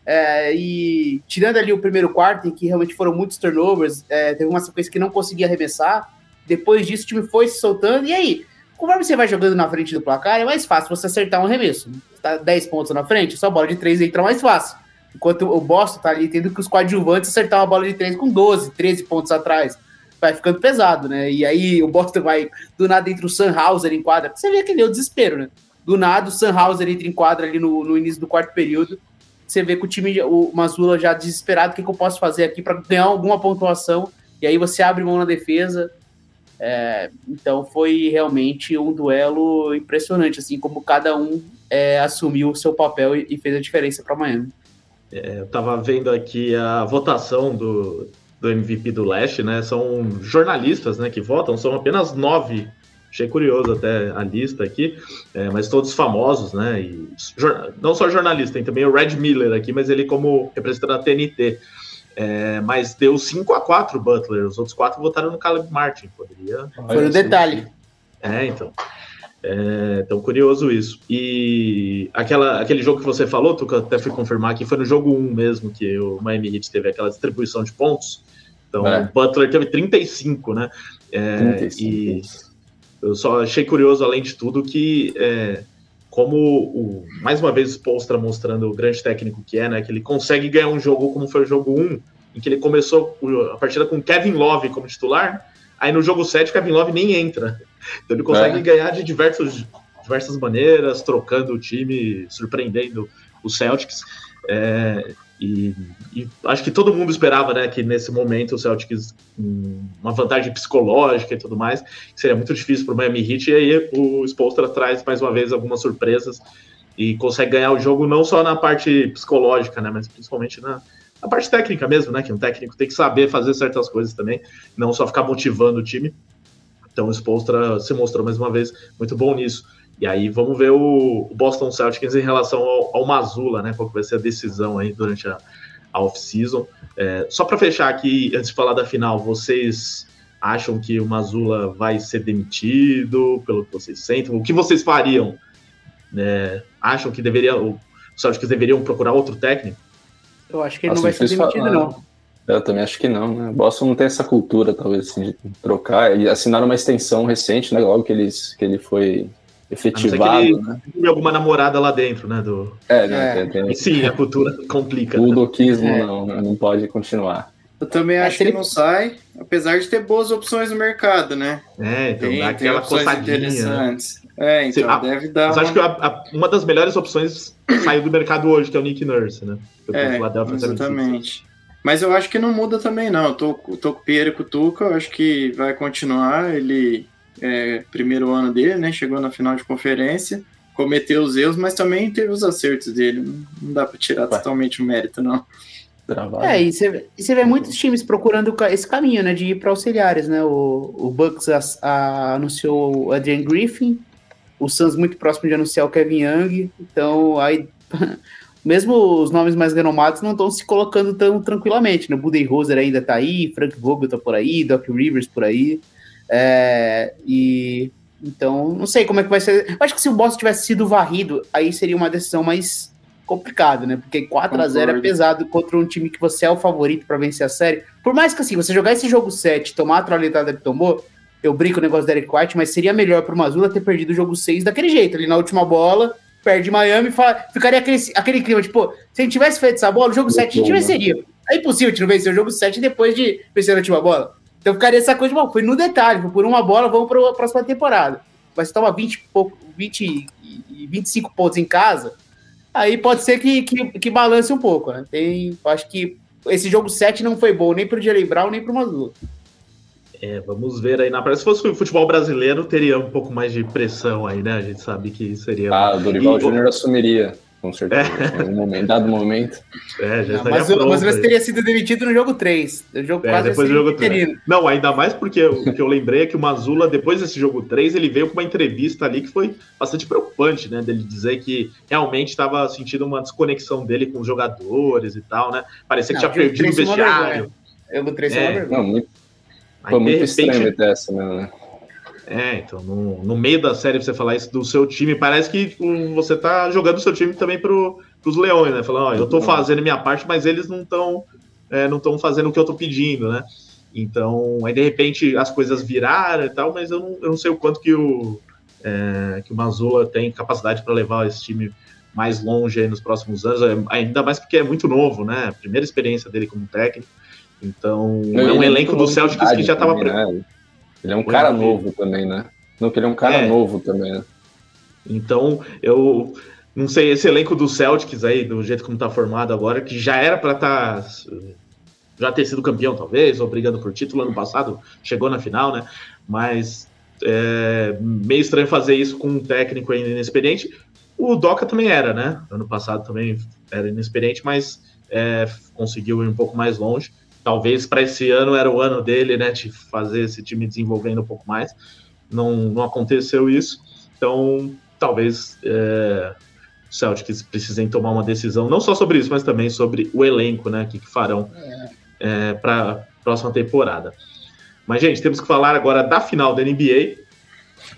É, e tirando ali o primeiro quarto, em que realmente foram muitos turnovers, é, teve uma sequência que não conseguia arremessar. Depois disso, o time foi se soltando. E aí, conforme você vai jogando na frente do placar, é mais fácil você acertar um arremesso. Tá 10 pontos na frente, só bola de 3 entra mais fácil. Enquanto o Boston tá ali tendo que os coadjuvantes acertar uma bola de 3 com 12, 13 pontos atrás vai ficando pesado, né? E aí o Boston vai do nada entre o Sunhauser em quadra. Você vê aquele o desespero, né? Do nada, o Sunhauser entra em quadra ali no, no início do quarto período. Você vê que o time, o Mazula já desesperado, o que, que eu posso fazer aqui para ganhar alguma pontuação? E aí você abre mão na defesa. É, então foi realmente um duelo impressionante, assim, como cada um é, assumiu o seu papel e, e fez a diferença para Miami. É, eu estava vendo aqui a votação do, do MVP do Leste, né? São jornalistas né, que votam, são apenas nove Achei curioso até a lista aqui, é, mas todos famosos, né? E, não só jornalista, tem também o Red Miller aqui, mas ele como representante da TNT. É, mas deu 5 a 4 Butler, os outros quatro votaram no Caleb Martin. Poderia. Foi um detalhe. É, então. É, tão curioso isso. E aquela, aquele jogo que você falou, tu que eu até fui confirmar que foi no jogo 1 mesmo que o Miami Heat teve aquela distribuição de pontos. Então, é. o Butler teve 35, né? É, 35. E eu só achei curioso, além de tudo, que é, como o, mais uma vez o Spolstra mostrando o grande técnico que é, né? Que ele consegue ganhar um jogo como foi o jogo 1, em que ele começou a partida com Kevin Love como titular, aí no jogo 7 Kevin Love nem entra. Então ele consegue é. ganhar de diversos, diversas maneiras, trocando o time, surpreendendo o Celtics. É, e, e, acho que todo mundo esperava, né, que nesse momento o Celtics uma vantagem psicológica e tudo mais, seria muito difícil para o Miami Heat. E aí o Spolstra traz mais uma vez algumas surpresas e consegue ganhar o jogo não só na parte psicológica, né, mas principalmente na, na parte técnica mesmo, né, que um técnico tem que saber fazer certas coisas também, não só ficar motivando o time. Então o Spolstra se mostrou mais uma vez muito bom nisso. E aí vamos ver o, Boston Celtics em relação ao, ao Mazula, né? Qual vai ser a decisão aí durante a, a off-season. É, só para fechar aqui, antes de falar da final, vocês acham que o Mazula vai ser demitido, pelo que vocês sentem? O que vocês fariam? É, acham que deveria, o Celtics deveriam procurar outro técnico? Eu acho que ele não assim, vai ser demitido, falar. não. Eu também acho que não, né? Boston não tem essa cultura, talvez, assim, de trocar. Eles assinaram uma extensão recente, né? Logo que, eles, que ele foi efetivado, ele né? Tem alguma namorada lá dentro, né? Do... É, né? É. Tem, tem... Sim, a cultura complica. O doquismo é. não, não pode continuar. Eu também acho que ele não sai, apesar de ter boas opções no mercado, né? É, então tem, dá aquela coçadinha. Interessantes. É, então Sim, deve dar. Mas uma... acho que a, a, uma das melhores opções saiu do mercado hoje, que é o Nick Nurse, né? É, exatamente. Mas eu acho que não muda também, não. Eu tô, tô com o Pierre Cutuca, eu acho que vai continuar. Ele é, primeiro ano dele, né? Chegou na final de conferência, cometeu os erros, mas também teve os acertos dele. Não, dá para tirar Vai. totalmente o mérito, não. Travado. É, e você, vê muitos times procurando esse caminho, né? De ir para auxiliares, né? O, o Bucks a, a, anunciou o Adrian Griffin, o Suns muito próximo de anunciar o Kevin Young, então aí. mesmo os nomes mais renomados não estão se colocando tão tranquilamente. Né? O Buddy Roser ainda tá aí, Frank Vogel tá por aí, Doc Rivers por aí. É, e então, não sei como é que vai ser. Eu acho que se o Boston tivesse sido varrido, aí seria uma decisão mais complicada, né? Porque 4 a 0 é pesado contra um time que você é o favorito para vencer a série. Por mais que assim, você jogar esse jogo 7, tomar a traulitada que tomou, eu brinco o negócio da Eric White, mas seria melhor pro Mazula ter perdido o jogo 6 daquele jeito, ali na última bola, perde Miami, fala, ficaria aquele, aquele clima, tipo, se a gente tivesse feito essa bola, o jogo 7 a gente venceria. É impossível a gente não vencer o jogo 7 depois de vencer a última bola. Então ficaria essa coisa de, bom, foi no detalhe, foi por uma bola, vamos para a próxima temporada. Mas se toma 20, 20 e 25 pontos em casa, aí pode ser que, que, que balance um pouco, né? Tem, acho que esse jogo 7 não foi bom nem para o Jalen Brown, nem para o Mazula. É, vamos ver aí na prática. Se fosse o futebol brasileiro, teria um pouco mais de pressão aí, né? A gente sabe que seria. Ah, o Dorival Júnior assumiria com certeza. É. Em um momento, dado momento. É, já não, mas, pronto, mas você teria sido demitido no jogo 3. O jogo é, depois do jogo 3. Não, ainda mais porque o que eu lembrei é que o Mazula, depois desse jogo 3, ele veio com uma entrevista ali que foi bastante preocupante, né? Dele dizer que realmente estava sentindo uma desconexão dele com os jogadores e tal, né? Parecia que não, tinha perdido o vestiário. Jogo 3 é, uma Muito, foi muito repente, estranho dessa, né? É, então, no, no meio da série você falar isso do seu time, parece que um, você tá jogando o seu time também pro, pros leões, né? Falando, ó, eu tô fazendo minha parte, mas eles não estão é, não estão fazendo o que eu tô pedindo, né? Então, aí de repente as coisas viraram e tal, mas eu não, eu não sei o quanto que o, é, que o Mazula tem capacidade para levar esse time mais longe aí nos próximos anos, é, ainda mais porque é muito novo, né? Primeira experiência dele como técnico. Então, é um elenco do Celtics que já estava. Né? Ele é um cara novo também, né? Não, que ele é um cara é. novo também, né? Então, eu não sei, esse elenco do Celtics aí, do jeito como tá formado agora, que já era para estar. Tá, já ter sido campeão, talvez, ou brigando por título ano passado, chegou na final, né? Mas é meio estranho fazer isso com um técnico ainda inexperiente. O Doca também era, né? Ano passado também era inexperiente, mas é, conseguiu ir um pouco mais longe talvez para esse ano era o ano dele, né, de fazer esse time desenvolvendo um pouco mais. não, não aconteceu isso. Então, talvez é, os Celtics precisem tomar uma decisão, não só sobre isso, mas também sobre o elenco, né? O que, que farão é, para a próxima temporada. Mas, gente, temos que falar agora da final da NBA,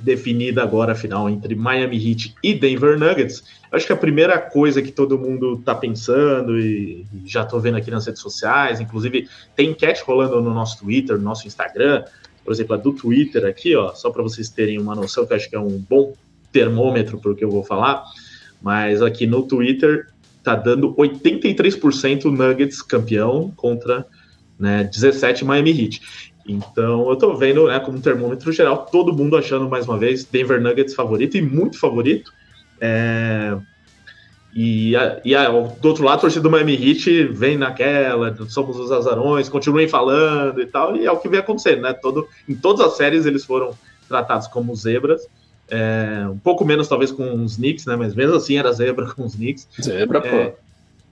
definida agora a final entre Miami Heat e Denver Nuggets. Acho que a primeira coisa que todo mundo está pensando, e, já estou vendo aqui nas redes sociais, inclusive tem enquete rolando no nosso Twitter, no nosso Instagram, por exemplo, a do Twitter aqui, ó, só para vocês terem uma noção, que acho que é um bom termômetro para o que eu vou falar, mas aqui no Twitter tá dando 83% Nuggets campeão contra né, 17 Miami Heat. Então eu tô vendo, né, como termômetro geral, todo mundo achando mais uma vez Denver Nuggets favorito e muito favorito. É... E, a, e a, do outro lado, a torcida do Miami Heat vem naquela, somos os azarões, continuem falando e tal, e é o que vem acontecendo, né? Todo, em todas as séries eles foram tratados como zebras. É, um pouco menos, talvez, com os Knicks, né? Mas mesmo assim era zebra com os Knicks. Zebra, É, pô.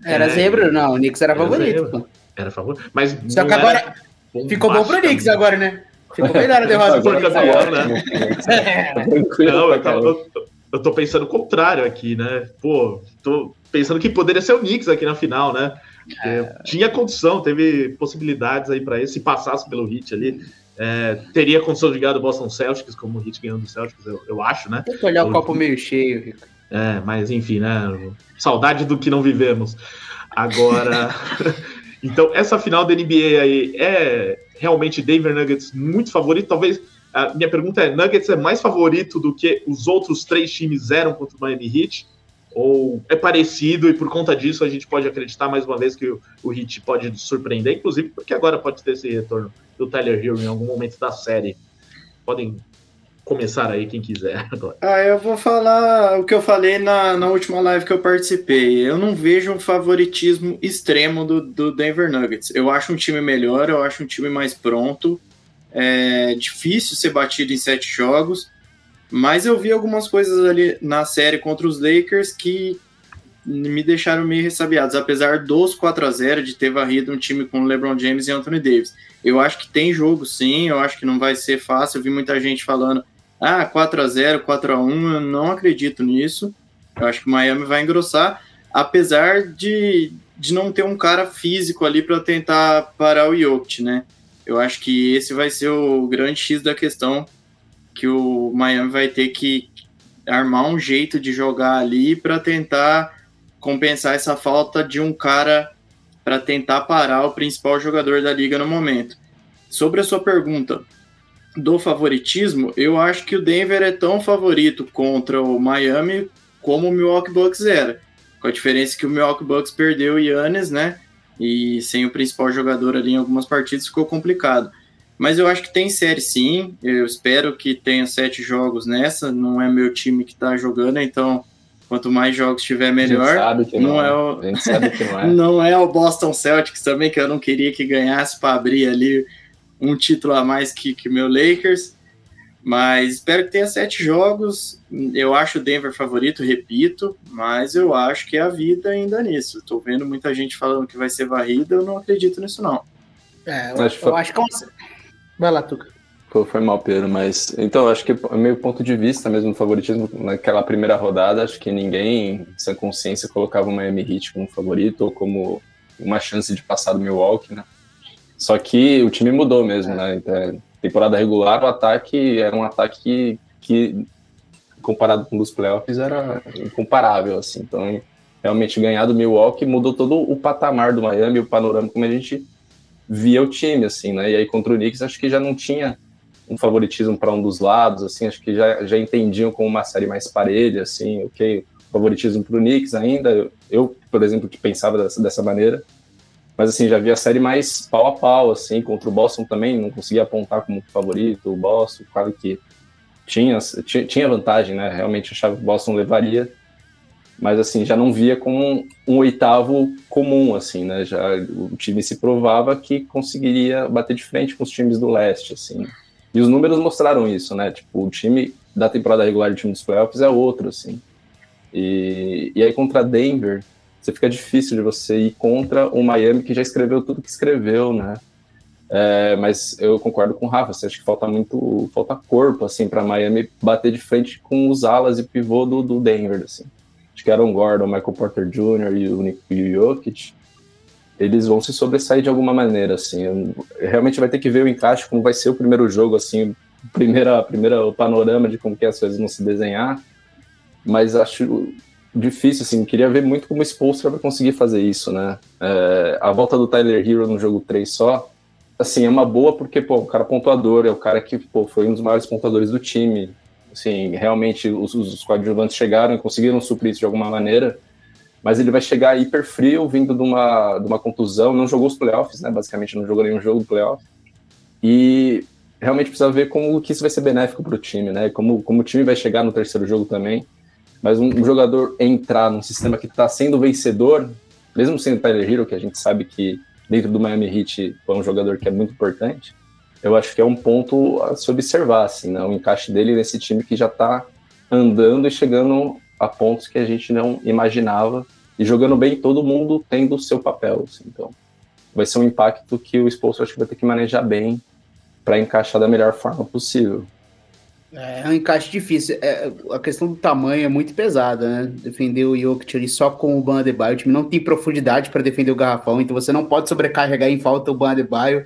Era É, zebra? Não, o Knicks era, era favorito. zebra. pô. Era favorito. Mas Só que agora ficou bom pro Knicks agora, né? Ficou melhor a derrota For pro Knicks campeão, né? É. Tranquilo Não, eu, tava-. Eu- tô pensando o contrário aqui, né? Pô, tô pensando que poderia ser o Knicks aqui na final, né? Porque Tinha condição, teve possibilidades aí para isso, se passasse pelo Heat ali. é, teria condição de ganhar do Boston Celtics, como o Heat ganhou do Celtics, eu, eu acho, né? Tem que olhar o copo meio cheio, Rico. É, mas enfim, né? Saudade do que não vivemos. Agora. então, essa final da NBA aí é realmente Denver Nuggets muito favorito. Talvez. Minha pergunta é: Nuggets é mais favorito do que os outros três times eram contra o Miami Heat? Ou é parecido e por conta disso a gente pode acreditar mais uma vez que o, o Heat pode surpreender, inclusive porque agora pode ter esse retorno do Tyler Hill em algum momento da série. Podem começar aí quem quiser agora. Ah, eu vou falar o que eu falei na, na última live que eu participei. Eu não vejo um favoritismo extremo do, do Denver Nuggets. Eu acho um time melhor, eu acho um time mais pronto. É difícil ser batido em sete jogos, mas eu vi algumas coisas ali na série contra os Lakers que me deixaram meio ressabiados, apesar dos 4 a 0 de ter varrido um time com LeBron James e Anthony Davis. Eu acho que tem jogo sim, eu acho que não vai ser fácil. Eu vi muita gente falando ah, 4 a 0 4 a 1 eu não acredito nisso. Eu acho que o Miami vai engrossar, apesar de, de não ter um cara físico ali para tentar parar o Jokic, né? Eu acho que esse vai ser o grande X da questão, que o Miami vai ter que armar um jeito de jogar ali para tentar compensar essa falta de um cara para tentar parar o principal jogador da liga no momento. Sobre a sua pergunta, do favoritismo, eu acho que o Denver é tão favorito contra o Miami como o Milwaukee Bucks era. Com a diferença que o Milwaukee Bucks perdeu o Yannis, né? E sem o principal jogador ali em algumas partidas ficou complicado. Mas eu acho que tem série sim. Eu espero que tenha sete jogos nessa. Não é meu time que tá jogando, então quanto mais jogos tiver, A gente melhor. sabe que Não não, é é. o- A gente sabe que não é. Não é o Boston Celtics também, que eu não queria que ganhasse para abrir ali um título a mais que que o meu Lakers. Mas espero que tenha sete jogos. Eu acho o Denver favorito, repito, mas eu acho que é a vida ainda nisso. Estou vendo muita gente falando que vai ser varrida, eu não acredito nisso, não. É, eu, Acho que eu foi- acho que é. Vai lá, Tuca. Pô, foi mal, Pedro, mas. Então, acho que é meio ponto de vista mesmo do favoritismo. Naquela primeira rodada, acho que ninguém, sem consciência, colocava o Miami Heat como favorito ou como uma chance de passar do Milwaukee, né? Só que o time mudou mesmo, né? Então, temporada regular, o ataque era um ataque que, que comparado com os playoffs, era incomparável, assim. Então, realmente, ganhar do Milwaukee mudou todo o patamar do Miami, o panorama como a gente via o time, assim, né? E aí contra o Knicks, acho que já não tinha um favoritismo para um dos lados, assim, acho que já, já entendiam como uma série mais parelha, assim, ok, favoritismo para o Knicks ainda, eu, eu, por exemplo, que pensava dessa, dessa maneira, mas assim, já vi a série mais pau a pau, assim, contra o Boston também, não conseguia apontar como favorito, o Boston, claro que tinha, tinha, vantagem, né, realmente achava que o Boston levaria, mas assim, já não via como um, um oitavo comum, assim, né, já o time se provava que conseguiria bater de frente com os times do leste, assim, e os números mostraram isso, né? Tipo, o time da temporada regular e o time dos playoffs é outro, assim. E, e aí contra Denver, você fica difícil de você ir contra o Miami que já escreveu tudo que escreveu, né? É, mas eu concordo com o Rafa, você acha que falta muito, falta corpo, assim, para Miami bater de frente com os alas e pivô do, do Denver, assim. Acho que Aaron Gordon, Michael Porter Jr. e o, o Jokic, eles vão se sobressair de alguma maneira, assim. Realmente vai ter que ver o encaixe, como vai ser o primeiro jogo, assim, primeira, primeira panorama de como que as coisas vão se desenhar, mas acho difícil, assim, queria ver muito como o Spolstra vai conseguir fazer isso, né? É, a volta do Tyler Hero no jogo 3 só, assim, é uma boa porque, pô, o cara pontuador, é o cara que, pô, foi um dos maiores pontuadores do time, assim, realmente os, os coadjuvantes chegaram e conseguiram suprir isso de alguma maneira, mas ele vai chegar hiper frio, vindo de uma, de uma contusão, não jogou os playoffs, né, basicamente não jogou nenhum jogo do playoff, e realmente precisa ver como que isso vai ser benéfico para o time, né, como, como o time vai chegar no terceiro jogo também, mas um, jogador entrar num sistema que está sendo vencedor, mesmo sendo Tyler Hero, que a gente sabe que dentro do Miami Heat é um jogador que é muito importante, eu acho que é um ponto a se observar, assim, né? o encaixe dele nesse time que já está andando e chegando a pontos que a gente não imaginava e jogando bem todo mundo tendo o seu papel. Assim, então, vai ser um impacto que o Spolstra acho que vai ter que manejar bem para encaixar da melhor forma possível. É um encaixe difícil. É, a questão do tamanho é muito pesada, né? Defender o Jokic ali só com o Ban Adebayo, o time não tem profundidade para defender o garrafão, então você não pode sobrecarregar em falta o Ban Adebayo.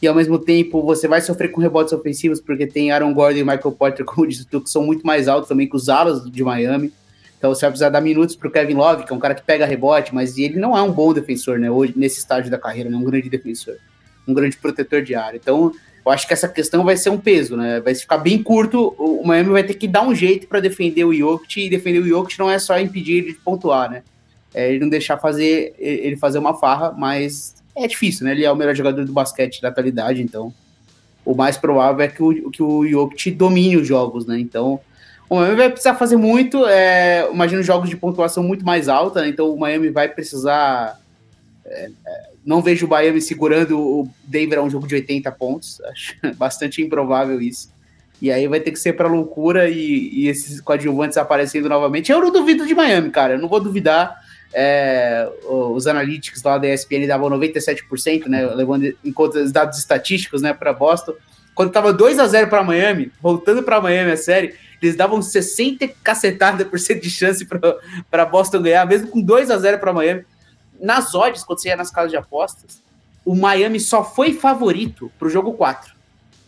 E ao mesmo tempo você vai sofrer com rebotes ofensivos, porque tem Aaron Gordon e Michael Porter, como disse tu, que são muito mais altos também que os alas de Miami. Então você vai precisar dar minutos para o Kevin Love, que é um cara que pega rebote, mas ele não é um bom defensor, né? Hoje, nesse estágio da carreira, não é um grande defensor, um grande protetor de área. Então eu acho que essa questão vai ser um peso, né? Vai ficar bem curto. O Miami vai ter que dar um jeito para defender o Jokic, e defender o Jokic não é só impedir ele de pontuar, né? É ele não deixar fazer ele fazer uma farra, mas é difícil, né? Ele é o melhor jogador do basquete da atualidade, então o mais provável é que o, que o Jokic domine os jogos, né? Então o Miami vai precisar fazer muito. É, imagino jogos de pontuação muito mais alta, né? Então o Miami vai precisar. Não vejo o Miami segurando o Denver a um jogo de 80 pontos. Acho bastante improvável isso. E aí vai ter que ser para loucura e, e, esses coadjuvantes aparecendo novamente. Eu não duvido de Miami, cara. Eu não vou duvidar. É, os analíticos lá da ESPN davam 97%, né? Levando em conta os dados estatísticos, né, para Boston. Quando tava 2 a 0 para Miami, voltando para Miami a série, eles davam 60 cacetada por cento de chance para Boston ganhar, mesmo com 2 a 0 para Miami nas odds, quando você ia nas casas de apostas, o Miami só foi favorito pro jogo 4.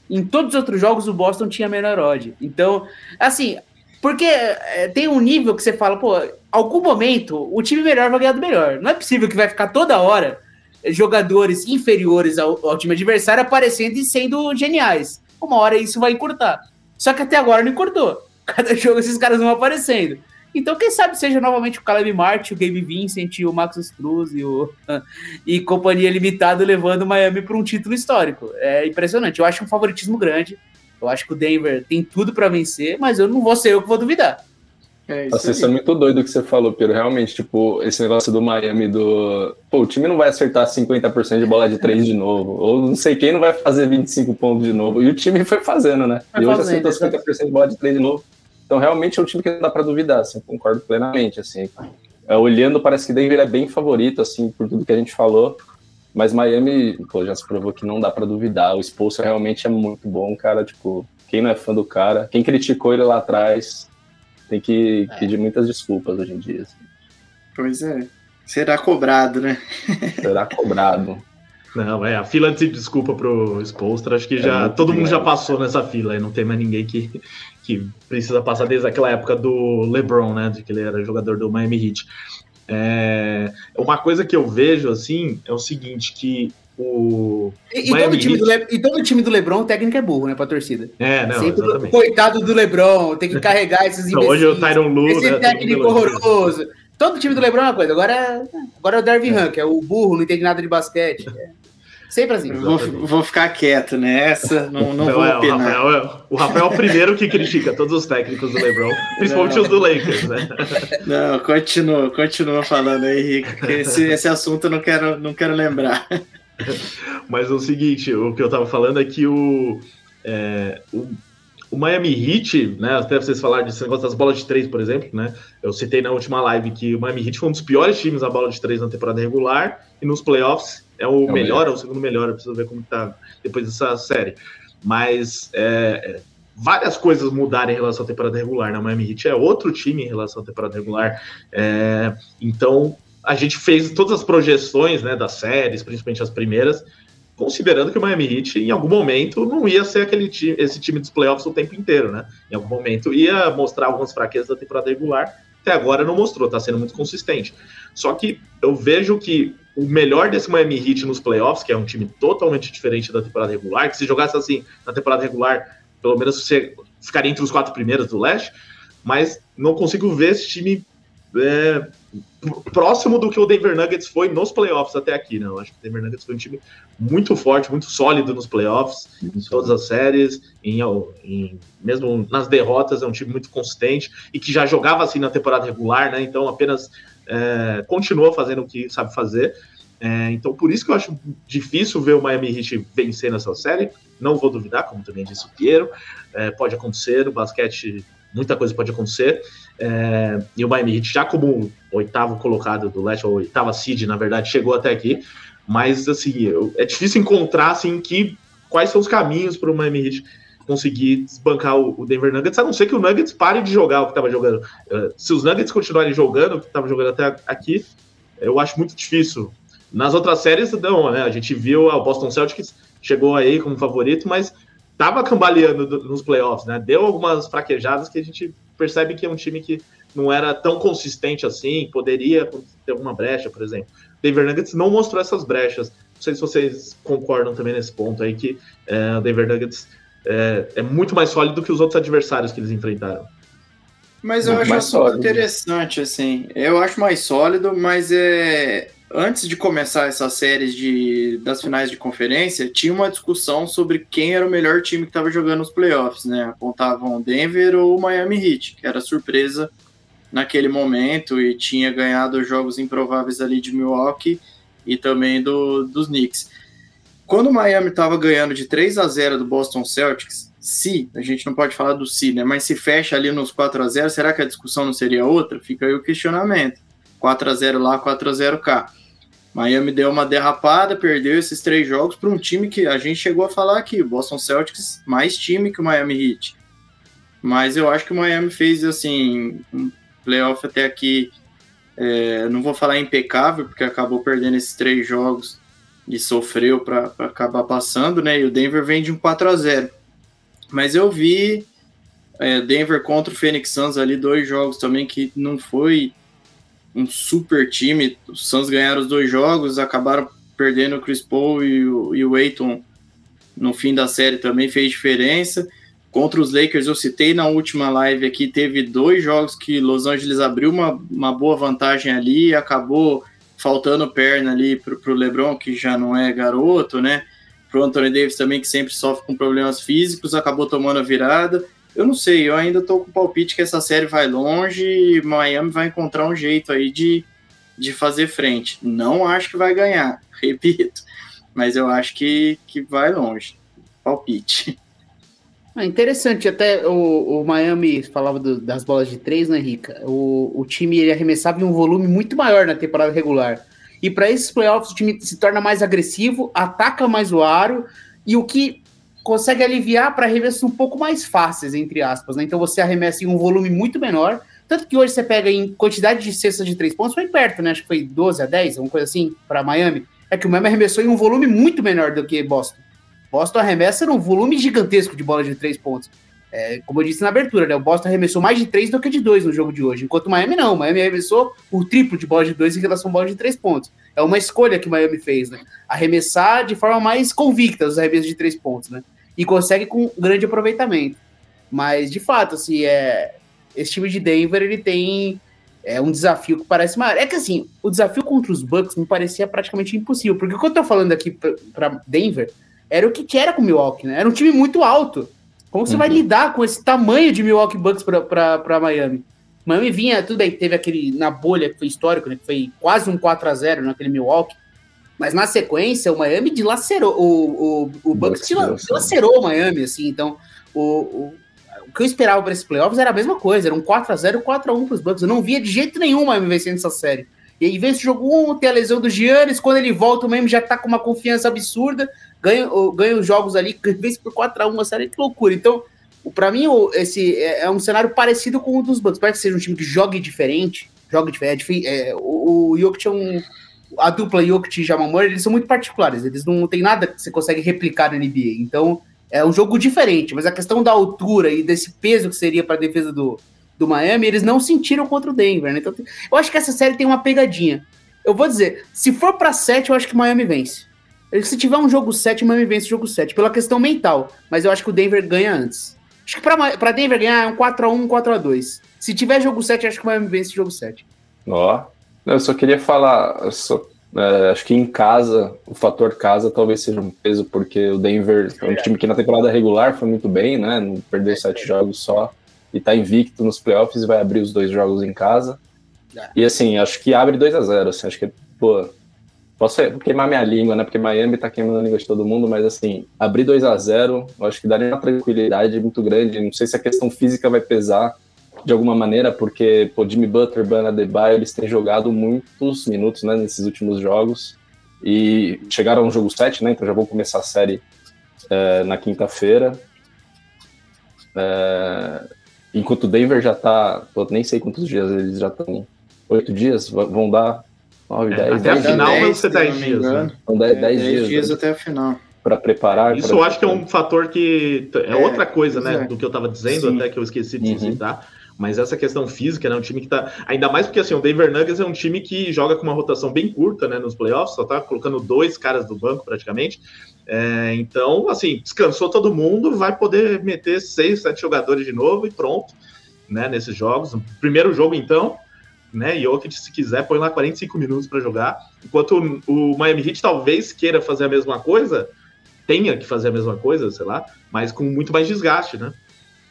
Em todos os outros jogos, o Boston tinha menor odd. Então, assim, porque é, tem um nível que você fala, pô, algum momento o time melhor vai ganhar do melhor. Não é possível que vai ficar toda hora jogadores inferiores ao, ao time adversário aparecendo e sendo geniais. Uma hora isso vai encurtar. Só que até agora não encurtou. Cada jogo esses caras vão aparecendo. Então, quem sabe seja novamente o Caleb Martin, o Gabe Vincent, o Maxus Cruz e, o, e companhia limitada levando o Miami para um título histórico. É impressionante. Eu acho um favoritismo grande. Eu acho que o Denver tem tudo para vencer, mas eu não vou ser eu que vou duvidar. É isso, isso é muito doido o que você falou, Pedro. Realmente, tipo, esse negócio do Miami do. Pô, o time não vai acertar 50% de bola de 3 de novo. Ou não sei quem não vai fazer 25 pontos de novo. E o time foi fazendo, né? Foi e hoje acertou 50% de bola de 3 de novo. Então, realmente é um time que não dá para duvidar, assim, concordo plenamente, assim. É, olhando, parece que Denver é bem favorito, assim, por tudo que a gente falou, mas Miami, pô, já se provou que não dá para duvidar. O Expulso realmente é muito bom, cara, tipo, quem não é fã do cara, quem criticou ele lá atrás, tem que é. pedir muitas desculpas hoje em dia. Assim. Pois é. Será cobrado, né? Será cobrado. Não, é, a fila de desculpa pro Spolstra, acho que é já todo mundo já passou nessa fila, aí não tem mais ninguém que, que precisa passar desde aquela época do LeBron, né, de que ele era jogador do Miami Heat. É, uma coisa que eu vejo, assim, é o seguinte, que o... E, e todo, time Heat... do Le... e todo time do LeBron, o técnico é burro, né, pra torcida. É, não, Sempre exatamente. coitado do LeBron, tem que carregar esses imbecis. Hoje o Tyron Lue, Esse né, técnico horroroso. Todo time do LeBron é uma coisa, agora, agora é o Darvin é. Hunt, que é o burro, não entende nada de basquete. É. Sempre assim. Vou, vou, ficar quieto nessa, não, não, vou é, opinar. O Rafael, é, o Rafael é o primeiro que critica todos os técnicos do LeBron, principalmente não. os do Lakers, né? Não, continua, continua falando aí, Rico, porque esse, esse assunto eu não quero, não quero lembrar. Mas o seguinte, o que eu tava falando é que o, é, o o Miami Heat, né? Até vocês falaram desse negócio das bolas de três, por exemplo, né? Eu citei na última live que o Miami Heat foi um dos piores times na bola de três na temporada regular e nos playoffs é o é melhor, é o segundo melhor. Eu preciso ver como tá depois dessa série. Mas é, é, várias coisas mudaram em relação à temporada regular. Né? O Miami Heat é outro time em relação à temporada regular. É, então a gente fez todas as projeções né, das séries, principalmente as primeiras, considerando que o Miami Heat, em algum momento, não ia ser aquele time, esse time dos playoffs o tempo inteiro, né? Em algum momento ia mostrar algumas fraquezas da temporada regular. Até agora não mostrou, está sendo muito consistente. Só que eu vejo que o melhor desse Miami Heat nos playoffs, que é um time totalmente diferente da temporada regular, que se jogasse assim na temporada regular, pelo menos você ficaria entre os quatro primeiros do leste, mas não consigo ver esse time é, próximo do que o Denver Nuggets foi nos playoffs até aqui, né? Eu acho que o Denver Nuggets foi um time muito forte, muito sólido nos playoffs, em todas as séries, em, em, mesmo nas derrotas, é um time muito consistente e que já jogava assim na temporada regular, né? Então apenas é, continua fazendo o que sabe fazer. É, então por isso que eu acho difícil ver o Miami Heat vencer nessa série. Não vou duvidar, como também disse o Piero. É, pode acontecer, o basquete muita coisa pode acontecer. É, e o Miami Heat, já como oitavo colocado do leste, ou oitava seed, na verdade, chegou até aqui. Mas, assim, é difícil encontrar, assim, que, quais são os caminhos para o Miami Heat conseguir desbancar o, Denver Nuggets, a não ser que o Nuggets pare de jogar o que estava jogando. É, se os Nuggets continuarem jogando o que estava jogando até aqui, eu acho muito difícil. Nas outras séries, não, né? A gente viu o Boston Celtics chegou aí como favorito, mas estava cambaleando nos playoffs, né? Deu algumas fraquejadas que a gente percebe que é um time que não era tão consistente assim, poderia ter alguma brecha, por exemplo. Denver Nuggets não mostrou essas brechas. Não sei se vocês concordam também nesse ponto aí, que é, o Denver Nuggets é, é, muito mais sólido que os outros adversários que eles enfrentaram. Mas eu muito acho muito interessante, assim. Eu acho mais sólido, mas é antes de começar essas séries de, das finais de conferência, tinha uma discussão sobre quem era o melhor time que estava jogando os playoffs, né? Apontavam Denver ou Miami Heat, que era surpresa naquele momento e tinha ganhado jogos improváveis ali de Milwaukee e também do, dos Knicks. Quando o Miami estava ganhando de 3 a 0 do Boston Celtics, se, a gente não pode falar do se, né? Mas se fecha ali nos 4 a 0 será que a discussão não seria outra? Fica aí o questionamento. 4 a 0 lá, 4 a 0 cá. Miami deu uma derrapada, perdeu esses três jogos para um time que a gente chegou a falar aqui, Boston Celtics, mais time que o Miami Heat. Mas eu acho que o Miami fez assim um playoff até aqui, é, não vou falar impecável, porque acabou perdendo esses três jogos e sofreu para acabar passando, né? E o Denver vem de um 4 a 0 Mas eu vi é, Denver contra o Phoenix Suns ali, dois jogos também que não foi um super time. Os Suns ganharam os dois jogos, acabaram perdendo o Chris Paul e o, e o Aiton no fim da série também fez diferença. Contra os Lakers, eu citei na última live aqui, teve dois jogos que Los Angeles abriu uma, uma boa vantagem ali acabou faltando perna ali para o LeBron, que já não é garoto, né? Para o Anthony Davis também, que sempre sofre com problemas físicos, acabou tomando a virada. Eu não sei, eu ainda tô com o palpite que essa série vai longe e Miami vai encontrar um jeito aí de, de fazer frente. Não acho que vai ganhar, repito, mas eu acho que, que vai longe. Palpite. É interessante, até o, o Miami falava do, das bolas de três, né, Rica? O, o time ele arremessava em um volume muito maior na temporada regular. E para esses playoffs, o time se torna mais agressivo, ataca mais o aro, e o que consegue aliviar para arremessos um pouco mais fáceis, entre aspas. Né? Então você arremessa em um volume muito menor. Tanto que hoje você pega em quantidade de cestas de três pontos, foi perto, né? Acho que foi 12 a 10, alguma coisa assim, para Miami. É que o Miami arremessou em um volume muito menor do que Boston. Boston arremessa num volume gigantesco de bola de três pontos. É, como eu disse na abertura, né? O Boston arremessou mais de três do que de dois no jogo de hoje, enquanto o Miami não. O Miami arremessou o triplo de bola de dois em relação à bola de três pontos. É uma escolha que o Miami fez, né? Arremessar de forma mais convicta os arremessos de três pontos, né? e consegue com grande aproveitamento. Mas, de fato, assim, é, esse time de Denver ele tem é, um desafio que parece maior. É que, assim, o desafio contra os Bucks me parecia praticamente impossível, porque o que eu tô falando aqui para Denver era o que era com o Milwaukee, né? Era um time muito alto. Como você uhum. vai lidar com esse tamanho de Milwaukee Bucks para Miami? Miami vinha, tudo bem, teve aquele na bolha que foi histórico, né? Que foi quase um 4 a 0 naquele Milwaukee. Mas na sequência, o Miami dilacerou, o, o, o Bucks dilacerou o Miami, assim, então o, o, o que eu esperava para esses playoffs era a mesma coisa, era um 4x0, 4x1 para os Bucks. Eu não via de jeito nenhum o Miami vencendo essa série. E aí vem esse jogo 1, tem a lesão do Giannis, quando ele volta o Miami já tá com uma confiança absurda, ganha, ganha os jogos ali, vence por 4x1, uma série, que loucura. Então, para mim, esse é, é um cenário parecido com o dos Bucks. Parece que seja um time que jogue diferente, joga diferente. É, o, o Jokic é um. A dupla Jokic e Jamal Murray, eles são muito particulares. Eles não tem nada que você consegue replicar na NBA. Então, é um jogo diferente. Mas a questão da altura e desse peso que seria para a defesa do, do Miami, eles não sentiram contra o Denver. Né? Então, eu acho que essa série tem uma pegadinha. Eu vou dizer, se for para 7, eu acho que Miami vence. Se tiver um jogo 7, o Miami vence o jogo 7, pela questão mental. Mas eu acho que o Denver ganha antes. Acho que para Denver ganhar é um 4x1, 4x2. Se tiver jogo 7, acho que o Miami vence jogo 7. Ó, eu só queria falar, só, é, acho que em casa, o fator casa talvez seja um peso, porque o Denver é um time que na temporada regular foi muito bem, né? Não perdeu sete jogos só e tá invicto nos playoffs e vai abrir os dois jogos em casa. E assim, acho que abre 2 a 0 assim, acho que, pô, posso queimar minha língua, né? Porque Miami tá queimando a língua de todo mundo, mas assim, abrir 2 a 0 eu acho que daria uma tranquilidade muito grande. Não sei se a questão física vai pesar, de alguma maneira, porque pô, Jimmy Butler, Bana Debaio, eles têm jogado muitos minutos né, nesses últimos jogos e chegaram ao jogo 7, né, então já vão começar a série é, na quinta-feira. É, enquanto o Denver já tá, pô, nem sei quantos dias eles já estão, oito dias, vão dar nove, é, dez. Até a final vão ser dez dias. Né? São dez, é, dez dias, dias né? até a final para preparar. Isso pra... eu acho que é um fator que é, é outra coisa, né, é. do que eu estava dizendo, Sim. até que eu esqueci de uhum. citar. Mas essa questão física, né? Um time que tá. Ainda mais porque assim, o Denver Nuggets é um time que joga com uma rotação bem curta, né? Nos playoffs, só tá colocando dois caras do banco praticamente. É, então, assim, descansou todo mundo, vai poder meter seis, sete jogadores de novo e pronto, né? Nesses jogos. Primeiro jogo, então, né? Jokic, se quiser, põe lá 45 minutos para jogar. Enquanto o, Miami Heat talvez queira fazer a mesma coisa, tenha que fazer a mesma coisa, sei lá, mas com muito mais desgaste, né?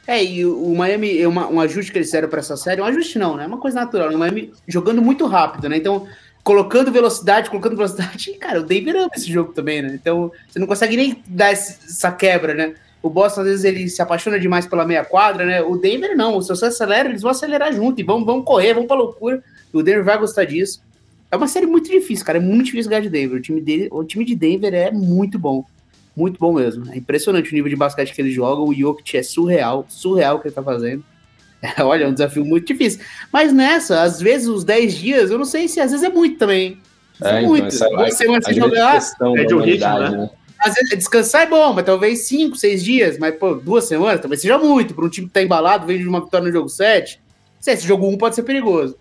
É, e o Miami, uma, um ajuste que eles fizeram para essa série, um ajuste não, né? É uma coisa natural. O Miami jogando muito rápido, né? Então, colocando velocidade, colocando velocidade. Cara, o Denver ama esse jogo também, né? Então, você não consegue nem dar essa quebra, né? O Boston, às vezes, ele se apaixona demais pela meia quadra, né? O Denver não. Se você acelera, eles vão acelerar junto e vão, vão correr, vão pra loucura. E o Denver vai gostar disso. É uma série muito difícil, cara. É muito difícil ganhar de Denver. O time, dele, o time de Denver é muito bom. Muito bom mesmo. É impressionante o nível de basquete que eles jogam. O Jokic é surreal, surreal o que ele tá fazendo. É, olha, é um desafio muito difícil. Mas nessa, às vezes, os 10 dias, eu não sei se às vezes é muito também. É, é muito. Então, Duas semanas sem jogar. É de um ritmo, né? né? Às vezes, descansar é bom, mas talvez 5, 6 dias. Mas, pô, duas semanas talvez seja muito. Para um time que tá embalado, vem de uma vitória no jogo 7. Se esse jogo 1 pode ser perigoso.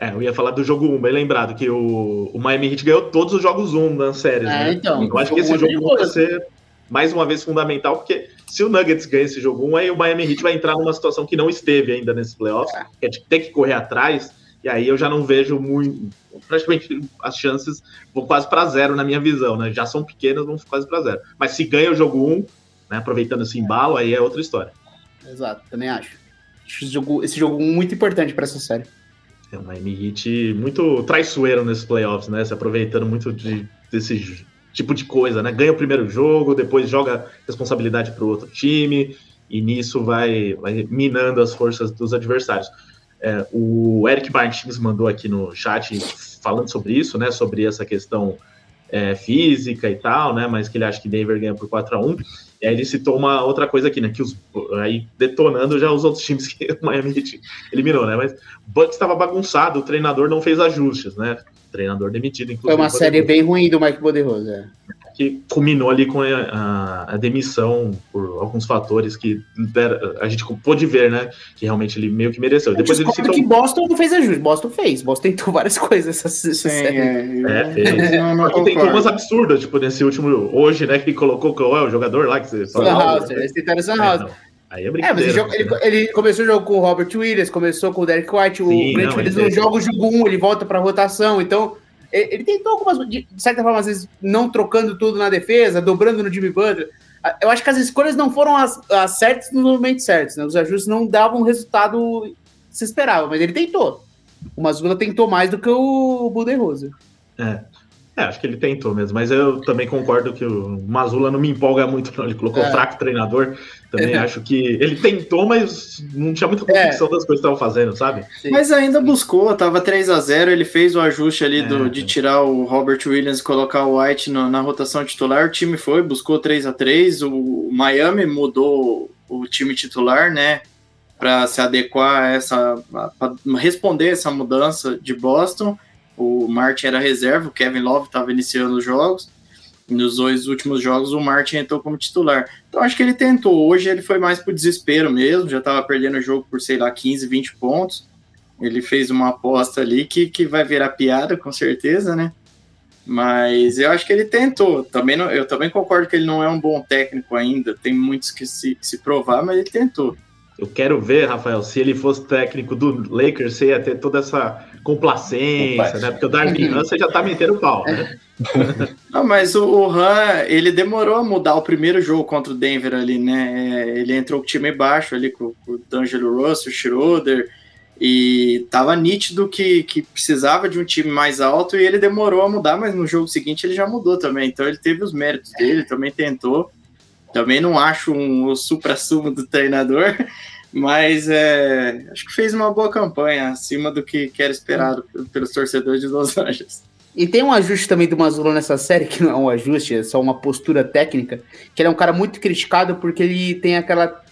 É, eu ia falar do jogo 1, bem lembrado, que o, o Miami Heat ganhou todos os jogos 1 das séries, é, né? Então, eu acho que esse jogo vai ser mais uma vez fundamental, porque se o Nuggets ganha esse jogo 1, aí o Miami Heat vai entrar numa situação que não esteve ainda nesse playoffs, é. que é de ter que correr atrás, e aí eu já não vejo muito, praticamente as chances vão quase para zero na minha visão, né? Já são pequenas, vão quase para zero. Mas se ganha o jogo 1, né, aproveitando esse embalo, aí é outra história. Exato, também acho. Esse jogo, esse jogo muito importante para essa série. É Miami Heat muito traiçoeiro nesses playoffs, né? Se aproveitando muito de, desse tipo de coisa, né? Ganha o primeiro jogo, depois joga responsabilidade para o outro time, e nisso vai, vai, minando as forças dos adversários. É, o Eric Martins mandou aqui no chat falando sobre isso, né? Sobre essa questão é, física e tal, né? Mas que ele acha que Denver ganha por 4 a 1 e aí ele citou uma outra coisa aqui, né? Que os, aí detonando já os outros times que o Miami eliminou, né? Mas o Bucks estava bagunçado, o treinador não fez ajustes, né? O treinador demitido, inclusive. Foi uma série bem ruim do Mike Poderoso, é que culminou ali com a, a, a, demissão por alguns fatores que a gente pôde ver, né? Que realmente ele meio que mereceu. Depois ele citou... que Boston não fez ajuste, Boston fez. Boston tentou várias coisas essa, essa Sim, série. É, é fez. Não, não tentou umas absurdas, tipo, nesse último, hoje, né? Que colocou qual é o jogador lá que você falou. House, eles tentaram Sam House. Aí é É, mas ele, ele, ele, começou o jogo com o Robert Williams, começou com o Derek White, Sim, o Grant Williams não joga o jogo 1, ele volta pra rotação, então ele tentou algumas, de certa forma, às vezes, não trocando tudo na defesa, dobrando no Jimmy Butler. Eu acho que as escolhas não foram as, as certas nos momentos certos, né? Os ajustes não davam o resultado se esperava, mas ele tentou. O Mazula tentou mais do que o Budenholzer. É. É, acho que ele tentou mesmo, mas eu também concordo que o Mazula não me empolga muito, não. Ele colocou é. fraco treinador. Também é. acho que ele tentou, mas não tinha muita convicção é. das coisas que estavam fazendo, sabe? Sim. Mas ainda buscou, tava 3 a 0 ele fez o ajuste ali do, é. de tirar o Robert Williams e colocar o White no, na rotação titular. O time foi, buscou 3 a 3 O Miami mudou o time titular, né? Para se adequar a essa. para responder essa mudança de Boston. O Martin era reserva, o Kevin Love estava iniciando os jogos. Nos dois últimos jogos, o Martin entrou como titular. Então, acho que ele tentou. Hoje, ele foi mais por desespero mesmo. Já estava perdendo o jogo por, sei lá, 15, 20 pontos. Ele fez uma aposta ali que, que vai virar piada, com certeza, né? Mas eu acho que ele tentou. Também não, eu também concordo que ele não é um bom técnico ainda. Tem muitos que se, se provar, mas ele tentou. Eu quero ver, Rafael, se ele fosse técnico do Lakers, você ia ter toda essa complacência, né? Porque o Darwin Han você já tá metendo pau, né? Não, mas o, o Han, ele demorou a mudar o primeiro jogo contra o Denver ali, né? É, ele entrou com o time baixo ali, com, com o D'Angelo Russell, o Schroeder, e tava nítido que, que precisava de um time mais alto e ele demorou a mudar, mas no jogo seguinte ele já mudou também. Então ele teve os méritos dele, também tentou. Também não acho um, supra-sumo do treinador, mas é, acho que fez uma boa campanha, acima do que, era esperado pelos torcedores de Los Angeles. E tem um ajuste também do Mazzulo nessa série, que não é um ajuste, é só uma postura técnica, que ele é um cara muito criticado porque ele tem aquela...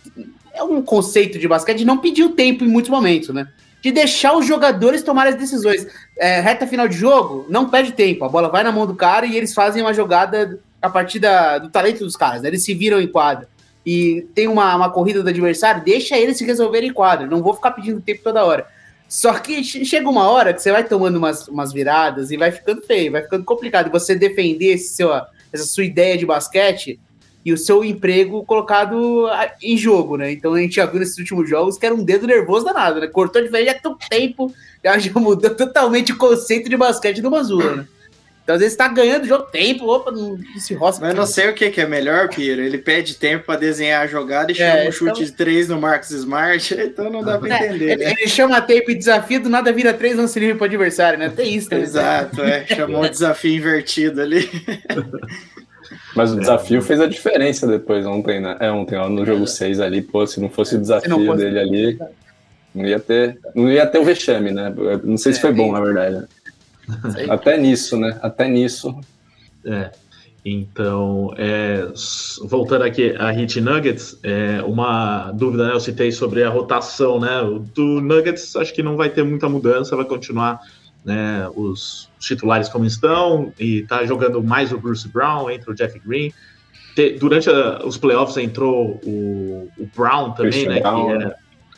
É um conceito de basquete de não pedir o tempo em muitos momentos, né? De deixar os jogadores tomarem as decisões. É, reta final de jogo, não perde tempo. A bola vai na mão do cara e eles fazem uma jogada a partir da, do talento dos caras, né? Eles se viram em quadra. E tem uma, uma corrida do adversário, deixa eles se resolverem em quadra. Não vou ficar pedindo tempo toda hora. Só que chega uma hora que você vai tomando umas, umas viradas e vai ficando feio, vai ficando complicado. Você defender esse seu, essa sua ideia de basquete e o seu emprego colocado em jogo, né? Então a gente já viu nesses últimos jogos que era um dedo nervoso danado, né? Cortou de velho há tanto tempo, já mudou totalmente o conceito de basquete do Mazula, né? Então, às vezes, tá ganhando jogo tempo, opa, não se roça. Mas não sei o que, que é melhor, Piro. Ele pede tempo para desenhar a jogada e é, chama um chute então... de três no Marcos Smart, então não dá para é, entender. Ele, né? ele, chama tempo e desafio, do nada vira três lance livre pro adversário, né? Tem isso, né? Exato, é. Chamou o desafio invertido ali. Mas o desafio fez a diferença depois ontem, né? É ontem, ó, no jogo 6 ali, pô, se não fosse o desafio fosse... dele ali, não ia ter, não ia ter o vexame, né? Não sei se foi bom, na verdade. Até nisso, né? Até nisso. É. Então, é, voltando aqui a Hit Nuggets, é, uma dúvida, né? Eu citei sobre a rotação, né? O do Nuggets acho que não vai ter muita mudança, vai continuar né, os titulares como estão, e tá jogando mais o Bruce Brown, entra o Jeff Green. durante a, os playoffs entrou o, o Brown também, Christian né? Brown, que é,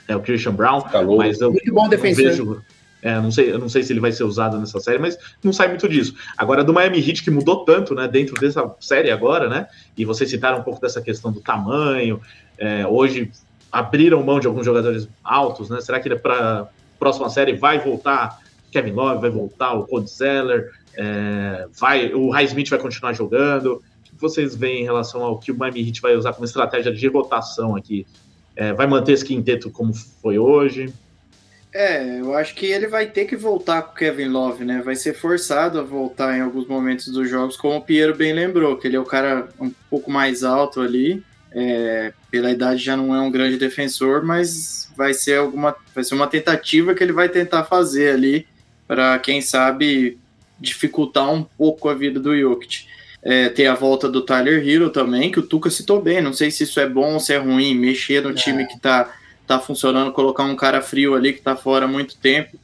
é, o Christian Brown, Calou. mas eu Muito bom defensor. vejo é, não sei, eu não sei se ele vai ser usado nessa série, mas não sai muito disso. Agora, do Miami Heat, que mudou tanto, né, dentro dessa série agora, né, e vocês citaram um pouco dessa questão do tamanho, é, hoje abriram mão de alguns jogadores altos, né, será que para próxima série vai voltar Kevin Love, vai voltar o Cody Zeller, é, vai, o Highsmith vai continuar jogando, o que vocês veem em relação ao que o Miami Heat vai usar como estratégia de rotação aqui? É, vai manter esse quinteto como foi hoje? É, eu acho que ele vai ter que voltar com o Kevin Love, né? Vai ser forçado a voltar em alguns momentos dos jogos, como o Piero bem lembrou, que ele é o cara um pouco mais alto ali. É, pela idade já não é um grande defensor, mas vai ser alguma, vai ser uma tentativa que ele vai tentar fazer ali para quem sabe dificultar um pouco a vida do Jokic. É, tem a volta do Tyler Hero também, que o Tuca citou bem. Não sei se isso é bom ou se é ruim, mexer no é. time que está tá funcionando, colocar um cara frio ali que tá fora há muito tempo.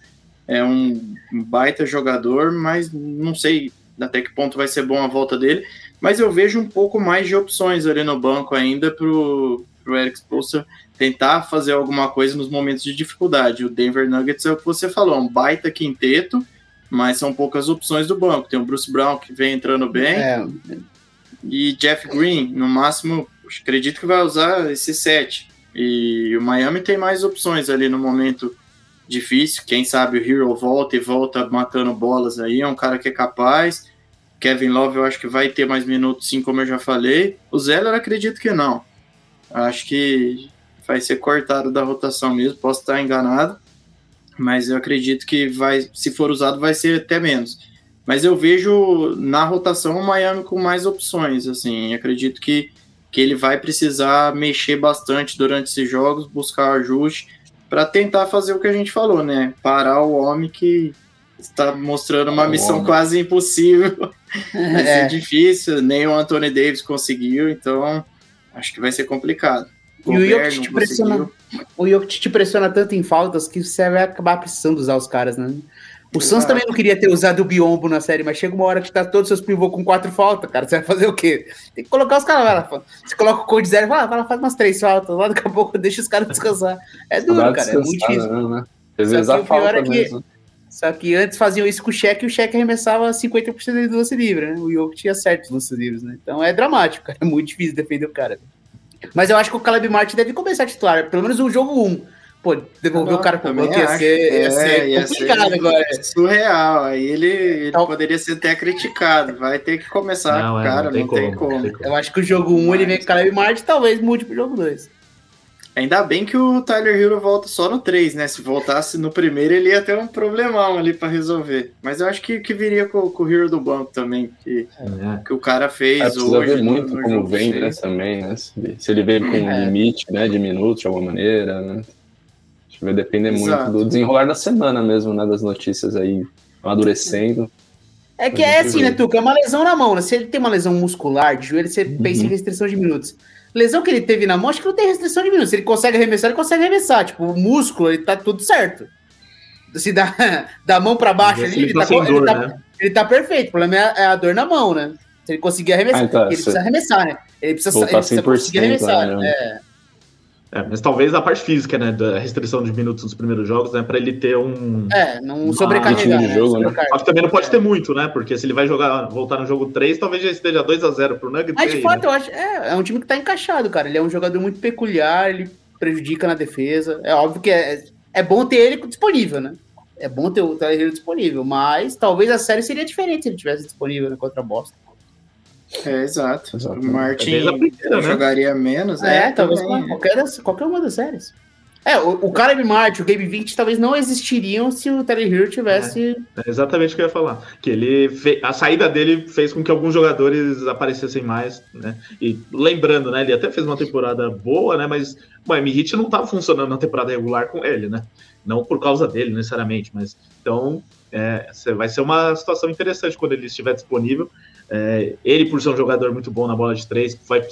É um baita jogador, mas não sei até que ponto vai ser bom a volta dele. Mas eu vejo um pouco mais de opções ali no banco ainda pro, pro Eric Spoelstra tentar fazer alguma coisa nos momentos de dificuldade. O Denver Nuggets é o que você falou, é um baita quinteto, mas são poucas opções do banco. Tem o Bruce Brown que vem entrando bem. É. E Jeff Green, no máximo, acredito que vai usar esse set. E o Miami tem mais opções ali no momento difícil. Quem sabe o Hero volta e volta matando bolas aí. É um cara que é capaz. Kevin Love eu acho que vai ter mais minutos, sim, como eu já falei. O Zeller acredito que não. Acho que vai ser cortado da rotação mesmo. Posso estar enganado, mas eu acredito que vai, se for usado, vai ser até menos. Mas eu vejo na rotação o Miami com mais opções, assim, acredito que, que ele vai precisar mexer bastante durante esses jogos, buscar ajuste para tentar fazer o que a gente falou, né? Parar o homem que está mostrando uma missão quase impossível. vai ser é. difícil, nem o Anthony Davis conseguiu, então acho que vai ser complicado. E o Jokic pressiona, o Jokic te pressiona tanto em faltas que você vai acabar precisando usar os caras, né? O Suns também não queria ter usado o biombo na série, mas chega uma hora que tá todos os seus pivôs com quatro faltas, cara. Você vai fazer o quê? Tem que colocar os caras lá. Você coloca o code zero e fala, ah, faz umas três faltas. Lá daqui a pouco deixa os caras descansar. É duro, cara. É muito difícil. Né? Às vezes a falta é que, mesmo. Só que antes faziam isso com o cheque e o cheque arremessava 50% do lance livre, né? O Yoke tinha certos lances livres, né? Então é dramático, cara. É muito difícil defender o cara. Mas eu acho que o Caleb Martin deve começar a titular, pelo menos no jogo 1. Pô, devolver o cara pro banco ia ser, ia ser é, complicado ia ser agora. Surreal. Aí ele, ele então, poderia ser até criticado. Vai ter que começar não, com o é, cara, não, tem, não como, tem, como. tem, como. Eu acho que o jogo 1 um, ele vem com o Caleb Martin, talvez mude pro jogo 2. Ainda bem que o Tyler Hero volta só no 3, né? Se voltasse no primeiro, ele ia ter um problemão ali para resolver. Mas eu acho que, que viria com, com o Hero do banco também, que, é. que o cara fez é, hoje. ver muito no, no como vem, né, também, né? Se, se ele veio com um é. limite, né, de minutos de alguma maneira, né? Vai depender Exato. muito do desenrolar da semana mesmo, né? Das notícias aí amadurecendo. É que é assim, né, Tuca? É uma lesão na mão, né? Se ele tem uma lesão muscular de joelho, você uhum. pensa em restrição de minutos. Lesão que ele teve na mão, acho que não tem restrição de minutos. Se ele consegue arremessar, ele consegue arremessar. Tipo, o músculo, ele tá tudo certo. Se dá da mão para baixo ali, ele, tá, dor, ele, tá, né? ele tá perfeito. O problema é a, é a, dor na mão, né? Se ele conseguir arremessar, ah, então, ele precisa arremessar, né? Ele precisa, ele precisa conseguir arremessar. Né? É. É, mas talvez a parte física, né, da restrição de minutos nos primeiros jogos, né, para ele ter um. É, não sobrecarregar. Né, jogo, né? Só que também não pode ter muito, né, porque se ele vai jogar, voltar no jogo 3, talvez já esteja 2 a 0 pro Nuggets. Mas de fato, né? eu acho. É, é um time que tá encaixado, cara. Ele é um jogador muito peculiar, ele prejudica na defesa. É óbvio que é, é bom ter ele disponível, né? É bom ter o Tyler disponível, mas talvez a série seria diferente se ele tivesse disponível né, contra a Boston. É, exato. exato. O Martin primeira, né? jogaria menos. É, é talvez qualquer, das, qualquer uma das séries. É, o, o Caleb Martin, o Game 20 talvez não existiriam se o Terry Hill tivesse. É, é, exatamente o que eu ia falar. Que ele fe... a saída dele fez com que alguns jogadores aparecessem mais, né? E lembrando, né? Ele até fez uma temporada boa, né? Mas o Miami Heat não estava funcionando na temporada regular com ele, né? Não por causa dele necessariamente, mas então é, vai ser uma situação interessante quando ele estiver disponível. É, ele, por ser um jogador muito bom na bola de três, vai,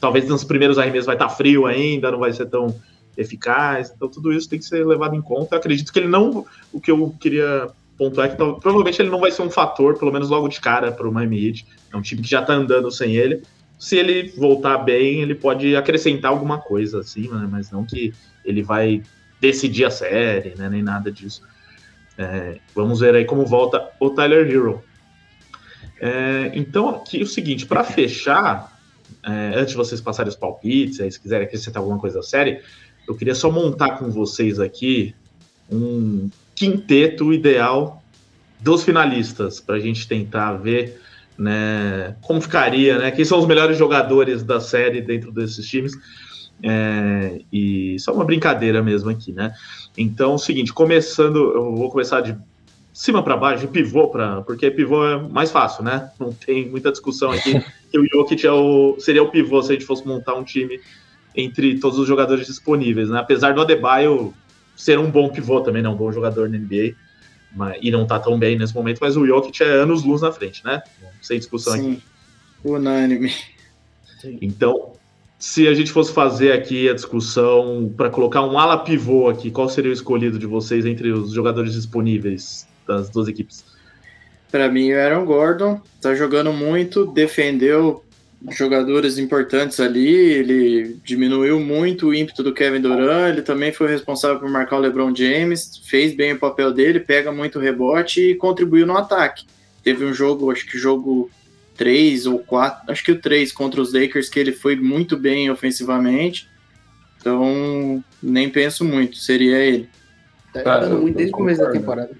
talvez nos primeiros arremessos vai estar frio ainda, não vai ser tão eficaz. Então, tudo isso tem que ser levado em conta. Eu acredito que ele não. O que eu queria pontuar é que provavelmente ele não vai ser um fator, pelo menos logo de cara, para o Miami Heat. É um time que já está andando sem ele. Se ele voltar bem, ele pode acrescentar alguma coisa assim, né? mas não que ele vai decidir a série, né? nem nada disso. É, vamos ver aí como volta o Tyler Hero. É, então, aqui é o seguinte, para fechar, é, antes de vocês passarem os palpites, aí, se quiserem acrescentar alguma coisa da série, eu queria só montar com vocês aqui um quinteto ideal dos finalistas, para a gente tentar ver né, como ficaria, né, quem são os melhores jogadores da série dentro desses times. É, e só uma brincadeira mesmo aqui, né? Então, é o seguinte, começando, eu vou começar de cima para baixo, de pivô para, porque pivô é mais fácil, né? Não tem muita discussão aqui que o Jokic é o, seria o pivô se a gente fosse montar um time entre todos os jogadores disponíveis, né? Apesar do Adebayo ser um bom pivô também, né? Um bom jogador na NBA, mas, e não tá tão bem nesse momento, mas o Jokic é anos luz na frente, né? Sem discussão Sim. aqui. Unânime. Então, se a gente fosse fazer aqui a discussão para colocar um ala pivô aqui, qual seria o escolhido de vocês entre os jogadores disponíveis das duas equipes? Para mim, o Aaron Gordon tá jogando muito, defendeu jogadores importantes ali, ele diminuiu muito o ímpeto do Kevin Durant, ele também foi responsável por marcar o LeBron James, fez bem o papel dele, pega muito rebote e contribuiu no ataque. Teve um jogo, acho que jogo 3 ou 4, acho que o 3 contra os Lakers, que ele foi muito bem ofensivamente. Então, nem penso muito, seria ele. Tá dando muito desde o começo da temporada.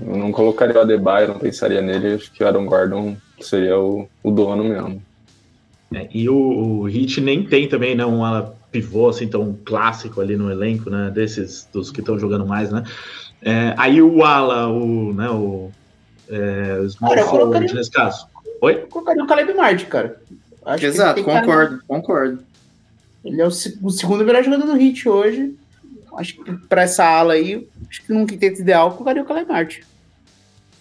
Eu não colocaria o Adebayo, não pensaria nele. Acho que o Aaron Gordon seria o, o dono mesmo. É, e o, o Heat nem tem também né, um pivô assim tão clássico ali no elenco, né? Desses dos que estão jogando mais, né? É, aí o ala, o, né, o é, small Cara, forward colocaria- nesse caso. Oi? Eu colocaria o Caleb Martin, cara. Acho Exato, tem cara- concordo, concordo. Ele é o, o segundo melhor jogador do Hit hoje. Acho que pra essa ala aí, acho que num quinteto ideal, colocaria o Caleb Martin.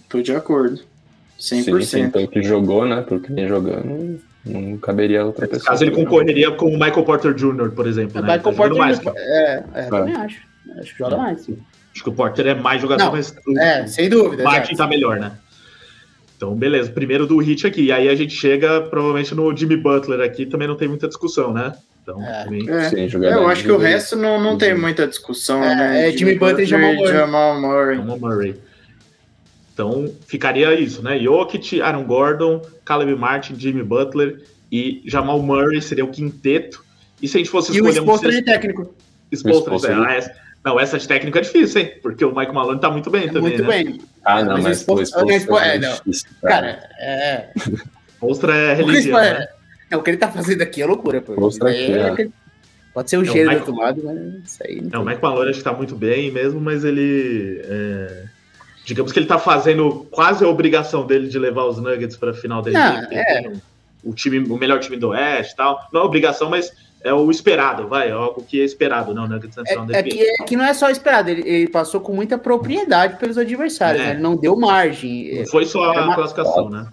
Tô de acordo. 100%. Sim, sim, pelo que jogou, né? Pelo que vem jogando, não caberia outra Nesse pessoa. caso, ele concorreria com o Michael Porter Jr., por exemplo. Né? Vai Ele tá jogando mais. comportar. É, é, também acho. Acho que joga mais. Acho que o Porter é mais jogador, Não, mas É, sem dúvida. o Martin tá melhor, né? Então, beleza. Primeiro do hit aqui. E aí a gente chega, provavelmente, no Jimmy Butler aqui. Também não tem muita discussão, né? Então, É. também... É. Sim, É, jogador eu acho que o resto não, não tem muita discussão, É, né? é Jimmy Butler e Jamal Murray. Jamal Murray. Jamal Murray. Então, ficaria isso, né? Jokic, Aaron Gordon, Caleb Martin, Jimmy Butler e Jamal Murray seria o quinteto. E se a gente fosse E o escolher um exposto de sexto... técnico. Exposto, é, ah, essa- Não, essa de técnico é difícil, hein? Porque o Mike Malone tá muito bem É também, muito né? bem. Ah, não, Mas mas, expo- é, não. difícil, Cara, é. Mostra é O que, religião, isso né? É, é, o que ele tá fazendo aqui é loucura, pô. Mostra aí aqui, é- Pode ser o É, o cheiro do Michael- outro lado, mas isso aí. não Não, o tem. Mike Malone acho que tá muito bem mesmo, mas ele. é, Digamos que ele tá fazendo quase a obrigação dele de levar os Nuggets pra final da Não, NBA, é. tem O, time, o melhor time do Oeste e tal. Não é obrigação, mas é o esperado, vai. É algo que é esperado, não, Nuggets na final da É, é que, é que não é só esperado, ele, ele passou com muita propriedade pelos adversários, É. né? Ele não deu margem. Não foi só É a uma- classificação, né?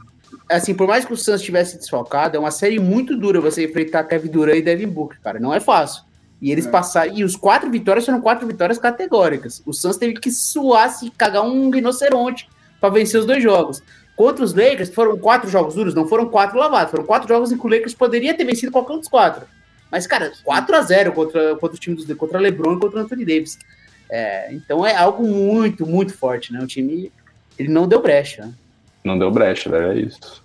Assim, por mais que o Suns tivesse desfalcado, é uma série muito dura você enfrentar Kevin Durant e Devin Booker, cara. Não é fácil. E eles É. passaram. E os quatro vitórias foram quatro vitórias categóricas. O Suns teve que suar, se cagar um rinoceronte pra vencer os dois jogos. Contra os Lakers, foram quatro jogos duros, não foram quatro lavados. Foram quatro jogos em que o Lakers poderia ter vencido qualquer um dos quatro. Mas, cara, 4 a 0 contra, contra o time dos contra LeBron e contra o Anthony Davis. É, então é algo muito, muito forte, né? O time ele não deu brecha. Não deu brecha, velho, é isso.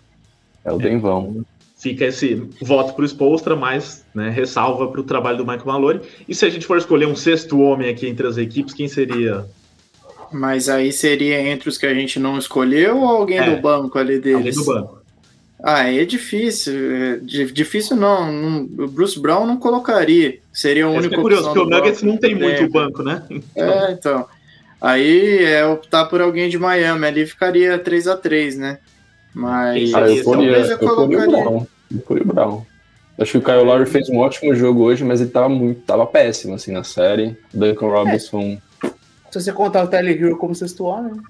É o Denvão. Fica esse voto pro Spolstra, mas né, ressalva pro trabalho do Michael Malone. E se a gente for escolher um sexto homem aqui entre as equipes, quem seria? Mas aí seria entre os que a gente não escolheu ou alguém É. do banco ali Alguém deles? do banco. Ah, é difícil. é di- difícil não. O Bruce Brown não colocaria. Seria o único. que é curioso, porque o Nuggets não tem muito É. banco, né? É, então. Aí é optar por alguém de Miami. Ali ficaria 3 a 3 né? Mas. Ah, eu poria, talvez eu eu poria o colocaria. Brown. Eu poria o Brown. Acho que o Kyle Lowry fez um ótimo jogo hoje, mas ele tava muito, tava péssimo assim na série. Duncan Robinson. Se você contar o Tyler Hero como sexto homem, né?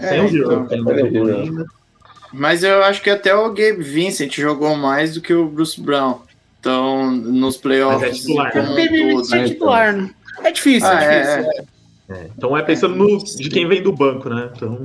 É, o Hero, então, jogou Hero. ainda. Mas eu acho que até o Gabe Vincent jogou mais do que o Bruce Brown. Então, nos playoffs. Mas é titular, como né? é né, titular, né? É difícil, Ah, é é, difícil. É, então é pensando no, de quem vem do banco, né? Então,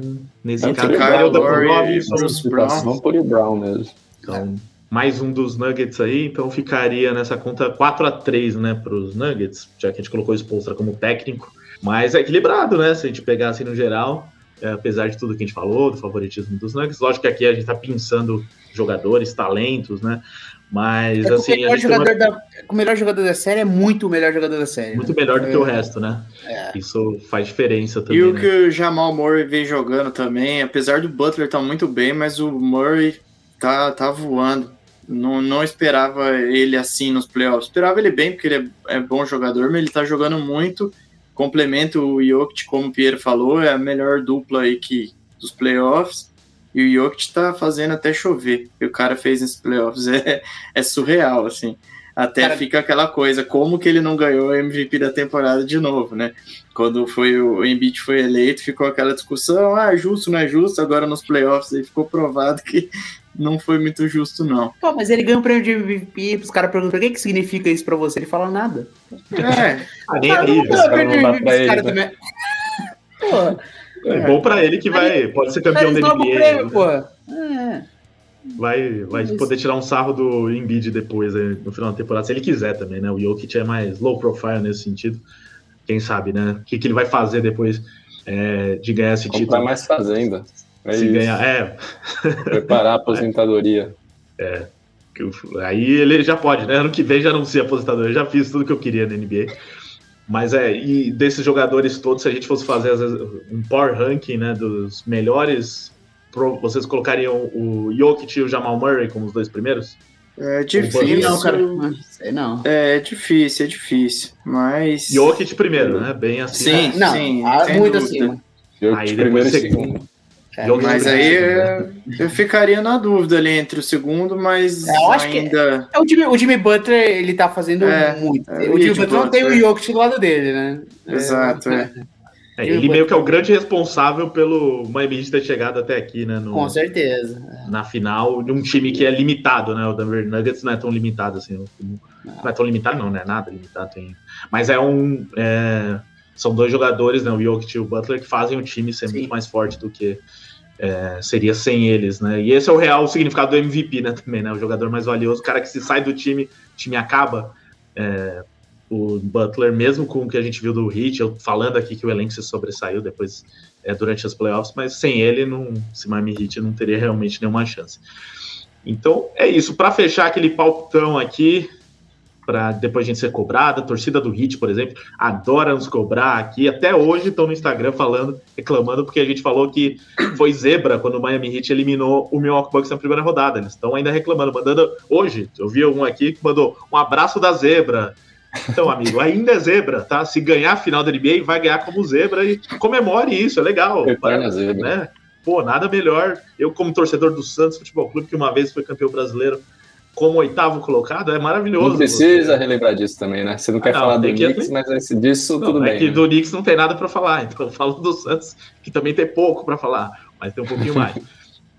nesse É, caso, Kyle ficaria o. Bruce Brown. Vamos por o Brown mesmo. Então, mais um dos Nuggets aí, então ficaria nessa conta 4 a 3 né, para os Nuggets, já que a gente colocou o Spolstra como técnico. Mas é equilibrado, né? Se a gente pegar assim no geral, é, apesar de tudo que a gente falou, do favoritismo dos Nuggets. Lógico que aqui a gente tá pensando jogadores, talentos, né? Mas É o, assim, a melhor gente tem uma- jogador da, o melhor jogador da série é muito o melhor jogador da série. muito né? melhor do que o resto, né? É. Isso faz diferença também. E o né? que o Jamal Murray vem jogando também, apesar do Butler estar muito bem, mas o Murray tá, tá voando. Não, não esperava ele assim nos playoffs. Esperava ele bem, porque ele é, é bom jogador, mas ele tá jogando muito. Complementa o Jokic, como o Pierre falou, é a melhor dupla aí que, dos playoffs. E o Jokic tá fazendo até chover. E o cara fez nesses playoffs. É, é surreal, assim. Até Cara- fica aquela coisa, como que ele não ganhou o MVP da temporada de novo, né? Quando foi o Embiid foi eleito, ficou aquela discussão, ah, é justo, não é justo, agora nos playoffs aí ficou provado que não foi muito justo, não. Pô, mas ele ganhou o prêmio de MVP, os caras perguntam o que, que significa isso pra você. Ele fala nada. É, Ah, nem aí, não velho. dá cara prêmio de não. Pô, É bom pra ele que vai, pode ser campeão da NBA. prêmio, né? pô. É. Vai, vai Isso. poder tirar um sarro do Embiid depois, no final da temporada, se ele quiser também, né? O Jokic é mais low profile nesse sentido. Quem sabe, né? O que, que ele vai fazer depois é, de ganhar esse Comprar título? mais fazenda. É se isso. ganhar, é, Preparar a aposentadoria. o- aí ele já pode, né? Ano que vem já anuncia aposentador. Eu já fiz tudo que eu queria na NBA. Mas é, e desses jogadores todos, se a gente fosse fazer às vezes, um power ranking, né, dos melhores, vocês colocariam o Jokic e o Jamal Murray como os dois primeiros? é difícil. não, cara. Sei não. É difícil, é difícil. Mas. Jokic primeiro, né? Bem assim. Sim, Não, sim. ah, muito dúvida. acima. Eu Aí de depois primeiro e segundo. segundo. É, Mas aí eu, eu ficaria na dúvida ali entre o segundo, mas É, eu acho que- ainda. É, o, Jimmy, o Jimmy Butler, ele tá fazendo É, muito. é, o o Jimmy Butler não tem o. Jokic do lado dele, né? Exato, é. É, ele meio que é o grande responsável pelo Miami Heat ter chegado até aqui, né? no- Com certeza. na final, de um time que é limitado, né? O Denver Nuggets não é tão limitado assim. Não é tão limitado, não, né? Nada limitado. Tem... Mas é um. é, São dois jogadores, né? O Jokic e o Butler, que fazem o time ser Sim. muito mais forte do que é, seria sem eles, né? E esse é o real significado do MVP, né? Também, né? O jogador mais valioso, o cara que se sai do time, o time acaba. É, o Butler, mesmo com o que a gente viu do Heat, eu falando aqui que o elenco se sobressaiu depois é, durante as playoffs, mas sem ele, não, esse Miami Heat não teria realmente nenhuma chance. Então é isso. Para fechar aquele palpitão aqui, para depois a gente ser cobrada, a torcida do Heat, por exemplo, adora nos cobrar aqui. Até hoje estão no Instagram falando, reclamando, porque a gente falou que foi zebra quando o Miami Heat eliminou o Milwaukee Bucks na primeira rodada. Eles estão ainda reclamando, mandando. Hoje, eu vi um aqui que mandou um abraço da zebra. Então, amigo, ainda é zebra, tá? Se ganhar a final da NBA, vai ganhar como zebra e comemore isso, é legal. Zebra. Né? Pô, nada melhor. Eu, como torcedor do Santos Futebol Clube, que uma vez foi campeão brasileiro como oitavo colocado, é maravilhoso. Não precisa você. relembrar disso também, né? Você não quer Ah, não, falar do que- Knicks, mas esse- disso Não, tudo é bem. que né? do Knicks não tem nada para falar, então eu falo do Santos, que também tem pouco para falar, mas tem um pouquinho mais.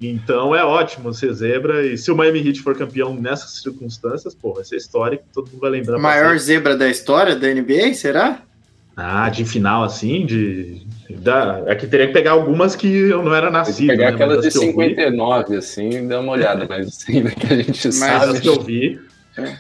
Então é ótimo ser zebra, e se o Miami Heat for campeão nessas circunstâncias, pô, vai ser histórico, todo mundo vai lembrar. A maior sempre. zebra da história da NBA, será? Ah, de final assim, de. Da, é que teria que pegar algumas que eu não era Tem que nascido. pegar né, aquela mas de as que eu vi- 59, assim, dá uma olhada, mas assim, que a gente Mas sabe. as que eu vi.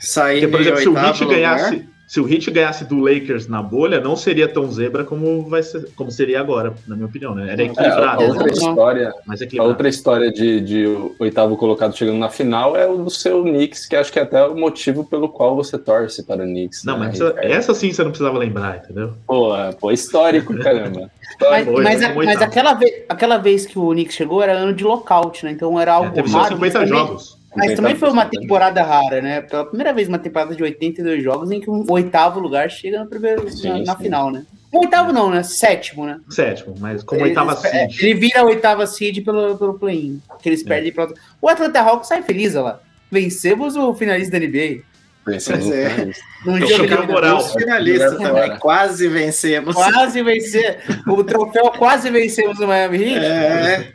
Sair Porque, por em exemplo, se o Heat lugar. Se o Heat ganhasse do Lakers na bolha, não seria tão zebra como, vai ser, como seria agora, na minha opinião, né? Era É, a, equilibrado, a outra né? história, mais a outra história de, de o oitavo colocado chegando na final é o do seu Knicks, que acho que é até o motivo pelo qual você torce para o Knicks. Não, né, mas essa, essa sim você não precisava lembrar, entendeu? Pô, é, pô, histórico, caramba. Mas, Foi, mas, a- mas aquela, vez, aquela vez que o Knicks chegou era ano de lockout, né? Então era É, algo teve só raro. 50 mas também- jogos. Mas também foi uma 50%. temporada rara, né? Pela primeira vez, uma temporada de 82 jogos em que um oitavo lugar chega no primeiro, Sim, na, na sim. final, né? Um oitavo não, né? Sétimo, né? Sétimo, mas como Ele- oitava é, seed. Ele vira a oitava seed pelo, pelo play-in. Que eles É. perdem pra... O Atlanta Hawks sai feliz, olha lá. Vencemos o finalista da NBA. Vencemos o é. finalista. Num jogo de moral. Melhor também. fora. Quase vencemos. Quase vencer. O troféu quase vencemos o Miami Heat. É,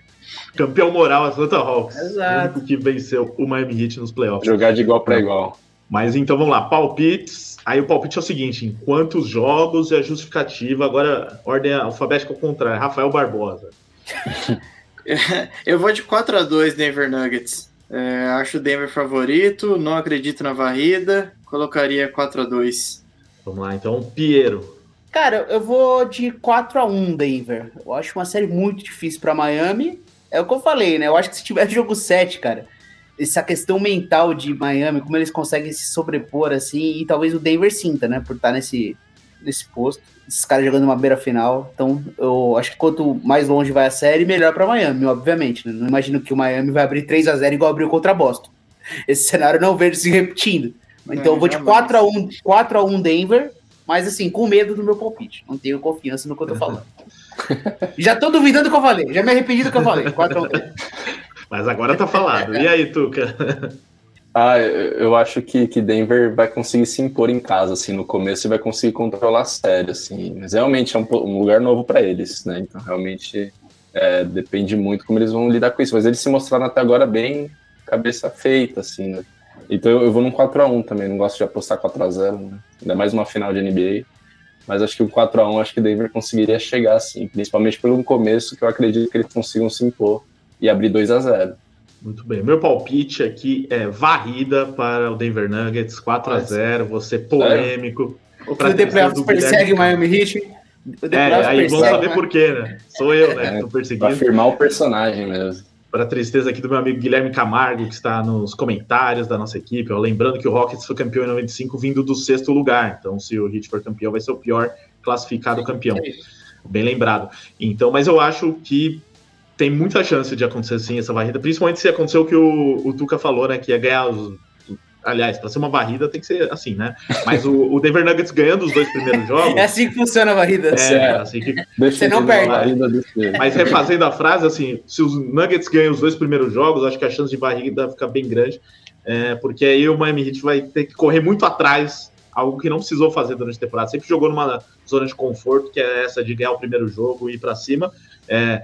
Campeão moral Atlanta Hawks. Exato. O único que venceu o Miami Heat nos playoffs. Jogar de igual para igual. Mas então vamos lá, palpites. Aí o palpite é o seguinte: em quantos jogos e a justificativa? Agora, ordem alfabética ao contrário. Rafael Barbosa. eu vou de 4 a 2 Denver Nuggets. É, acho o Denver favorito, não acredito na varrida, colocaria 4 a 2 Vamos lá, então, Piero. Cara, eu vou de 4 a 1 Denver. Eu acho uma série muito difícil pra Miami. É o que eu falei, né? Eu acho que se tiver jogo 7, cara, essa questão mental de Miami, como eles conseguem se sobrepor assim, e talvez o Denver sinta, né? Por estar nesse, nesse posto. Esses caras jogando uma beira final. Então, eu acho que quanto mais longe vai a série, melhor pra Miami, obviamente. Né? Não imagino que o Miami vai abrir 3 a 0 igual abriu contra Boston. Esse cenário eu não vejo se repetindo. Então, É, eu vou de jamais. 4 a 1 4 a 1 Denver, mas assim, com medo do meu palpite. Não tenho confiança no que eu tô falando. já tô duvidando do que eu falei. Já me arrependi do que eu falei. 4 a 1 Denver. Mas agora tá falado. E aí, Tuca? Ah, eu acho que, que Denver vai conseguir se impor em casa, assim, no começo e vai conseguir controlar a série, assim. Mas realmente é um, um lugar novo para eles, né? Então realmente é, depende muito como eles vão lidar com isso. Mas eles se mostraram até agora bem cabeça feita, assim, né? Então eu, eu vou num 4x1 também, não gosto de apostar 4x0, né? Ainda mais uma final de NBA. Mas acho que o 4x1 acho que Denver conseguiria chegar, assim, principalmente pelo começo, que eu acredito que eles consigam se impor e abrir 2 a 0 Muito bem. Meu palpite aqui é varrida para o Denver Nuggets, 4 a 0 Você polêmico. O Pra Playoffs persegue o. Miami Heat. O É, aí vão saber por quê, né? Sou eu, né? É, que tô Pra perseguindo. afirmar o personagem mesmo. Para tristeza aqui do meu amigo Guilherme Camargo, que está nos comentários da nossa equipe. Ó, lembrando que o Rockets foi campeão em 95, vindo do sexto lugar. Então, se o Heat for campeão, vai ser o pior classificado campeão. Bem lembrado. Então, mas eu acho que tem muita chance de acontecer sim essa varrida, principalmente se acontecer o que o, o Tuca falou, né? Que ia ganhar os Aliás, para ser uma varrida tem que ser assim, né? Mas o, o Denver Nuggets ganhando os dois primeiros jogos. É assim que funciona a varrida. É, é assim que. Você não perde. Mas refazendo a frase, assim, se os Nuggets ganham os dois primeiros jogos, acho que a chance de varrida fica bem grande. É, porque aí o Miami Heat vai ter que correr muito atrás, algo que não precisou fazer durante a temporada. Sempre jogou numa zona de conforto, que é essa de ganhar o primeiro jogo e ir para cima. É,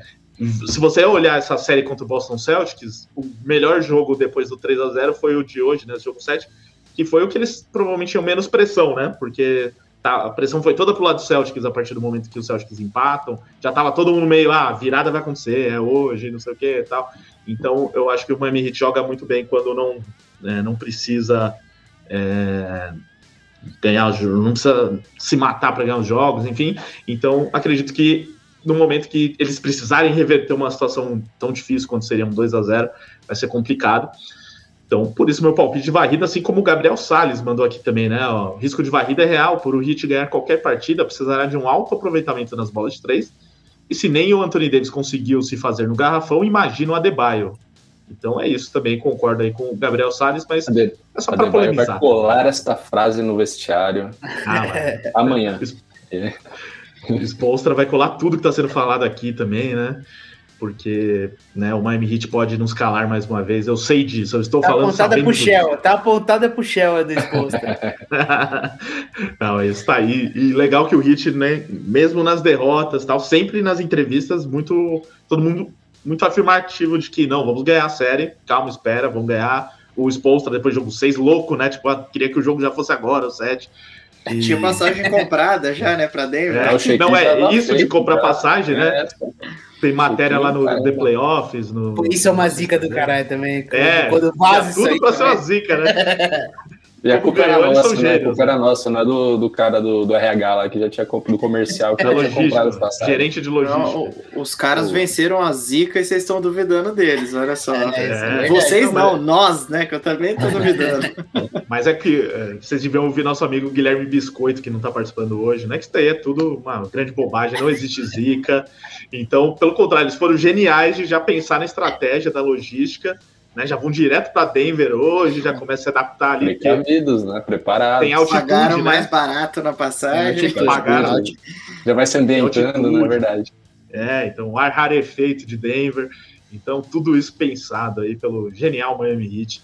se você olhar essa série contra o Boston Celtics, o melhor jogo depois do 3 a 0 foi o de hoje, né, jogo 7, que foi o que eles provavelmente tinham menos pressão, né? Porque tá, a pressão foi toda pro lado do Celtics a partir do momento que os Celtics empatam. Já tava todo mundo meio, ah, virada vai acontecer, é hoje, não sei o que e tal. Então, eu acho que o Miami Heat joga muito bem quando não, é, não precisa é, ganhar, não precisa se matar para ganhar os jogos, enfim. Então, acredito que no momento que eles precisarem reverter uma situação tão difícil quanto seria um 2 a 0 vai ser complicado. Então, por isso meu palpite de varrida, assim como o Gabriel Sales mandou aqui também, né? O risco de varrida é real, por o Hit ganhar qualquer partida, precisará de um alto aproveitamento nas bolas de três. E se nem o Anthony Davis conseguiu se fazer no garrafão, imagina o Adebayo. Então é isso também, concordo aí com o Gabriel Salles, mas Ade, é só para polemizar. vai colar esta frase no vestiário ah, amanhã. O Spolstra vai colar tudo que está sendo falado aqui também, né? Porque né, o Miami Heat pode nos calar mais uma vez. Eu sei disso, eu estou tá falando. Apontada pro Shell, tá apontada pro Shell do Spolstra. Não, isso tá aí. E legal que o Heat, né, mesmo nas derrotas, tal, sempre nas entrevistas, muito. Todo mundo muito afirmativo de que não, vamos ganhar a série, calma, espera, vamos ganhar. O Spolstra depois do jogo 6, louco, né? Tipo, ah, queria que o jogo já fosse agora, o 7. E... Tinha passagem comprada já, né, para Denver. É, não, é isso de comprar passagem, né? Tem matéria lá no The Playoffs. No... Isso é uma zica do caralho também. É, quando vaza tudo pra ser uma zica, né? E a culpa era nossa, né? A culpa era nossa, não é do, do cara do, do RH lá que já tinha do comercial que já tinha comprado as passagens. Gerente de logística. Não, os caras venceram a zica e vocês estão duvidando deles, olha só. É, é, vocês não, nós, né? Que eu também estou duvidando. Mas é que é, vocês deviam ouvir nosso amigo Guilherme Biscoito, que não está participando hoje, né? Que isso daí é tudo uma grande bobagem, não existe zica. Então, pelo contrário, eles foram geniais de já pensar na estratégia da logística né? Já vão direto para Denver hoje, já começa a se adaptar ali. Precavidos, né? Preparados. Tem altitude, Pagaram né? mais barato na passagem. É, pagaram. Já vai se ambientando, na verdade. É, então o ar rarefeito de Denver. Então, tudo isso pensado aí pelo genial Miami Heat,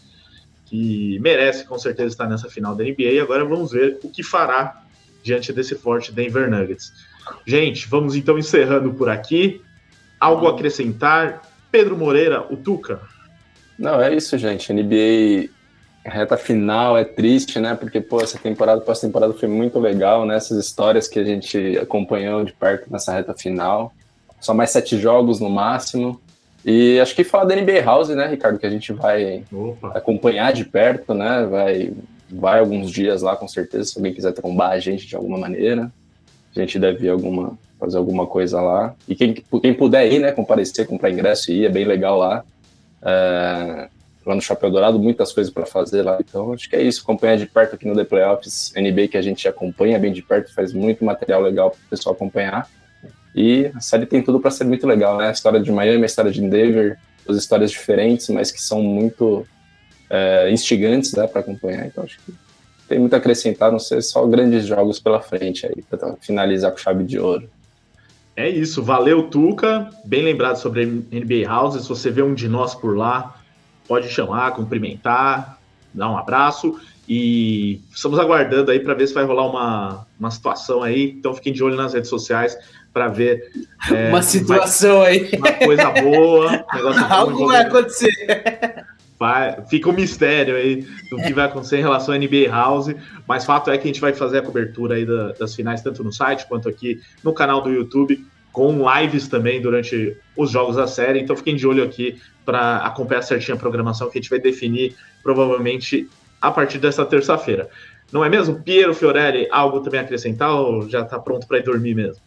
que merece com certeza estar nessa final da NBA. Agora vamos ver o que fará diante desse forte Denver Nuggets. Gente, vamos então encerrando por aqui. Algo a acrescentar? Pedro Moreira, o Tuca. Não, é isso, gente. NBA reta final é triste, né? Porque, pô, essa temporada, pós-temporada foi muito legal, né? Essas histórias que a gente acompanhou de perto nessa reta final. Só mais sete jogos no máximo. E acho que falar da NBA House, né, Ricardo, que a gente vai Opa. acompanhar de perto, né? Vai, vai alguns dias lá, com certeza, se alguém quiser trombar a gente de alguma maneira. A gente deve ir alguma, fazer alguma coisa lá. E quem, quem puder ir, né, comparecer, comprar ingresso e ir, é bem legal lá. É, lá no Chapéu Dourado, muitas coisas para fazer lá. Então, acho que é isso. Acompanhar de perto aqui no The Playoffs, NBA que a gente acompanha bem de perto, faz muito material legal para o pessoal acompanhar. E a série tem tudo para ser muito legal, né? A história de Miami, a história de Denver, as histórias diferentes, mas que são muito é, instigantes né, para acompanhar. Então, acho que tem muito a acrescentar, não sei, só grandes jogos pela frente aí, para finalizar com chave de ouro. É isso, valeu Tuca, bem lembrado sobre a NBA House, se você vê um de nós por lá, pode chamar, cumprimentar, dar um abraço. E estamos aguardando aí para ver se vai rolar uma, uma situação aí, então fiquem de olho nas redes sociais para ver é, uma situação vai, aí, uma coisa boa, algo vai acontecer. Fica um mistério aí do que vai acontecer em relação à NBA House, mas fato é que a gente vai fazer a cobertura aí da, das finais, tanto no site quanto aqui no canal do YouTube, com lives também durante os jogos da série. Então fiquem de olho aqui para acompanhar certinho a programação que a gente vai definir provavelmente a partir dessa terça-feira. Não é mesmo? Piero Fiorelli, algo também a acrescentar ou já está pronto para ir dormir mesmo?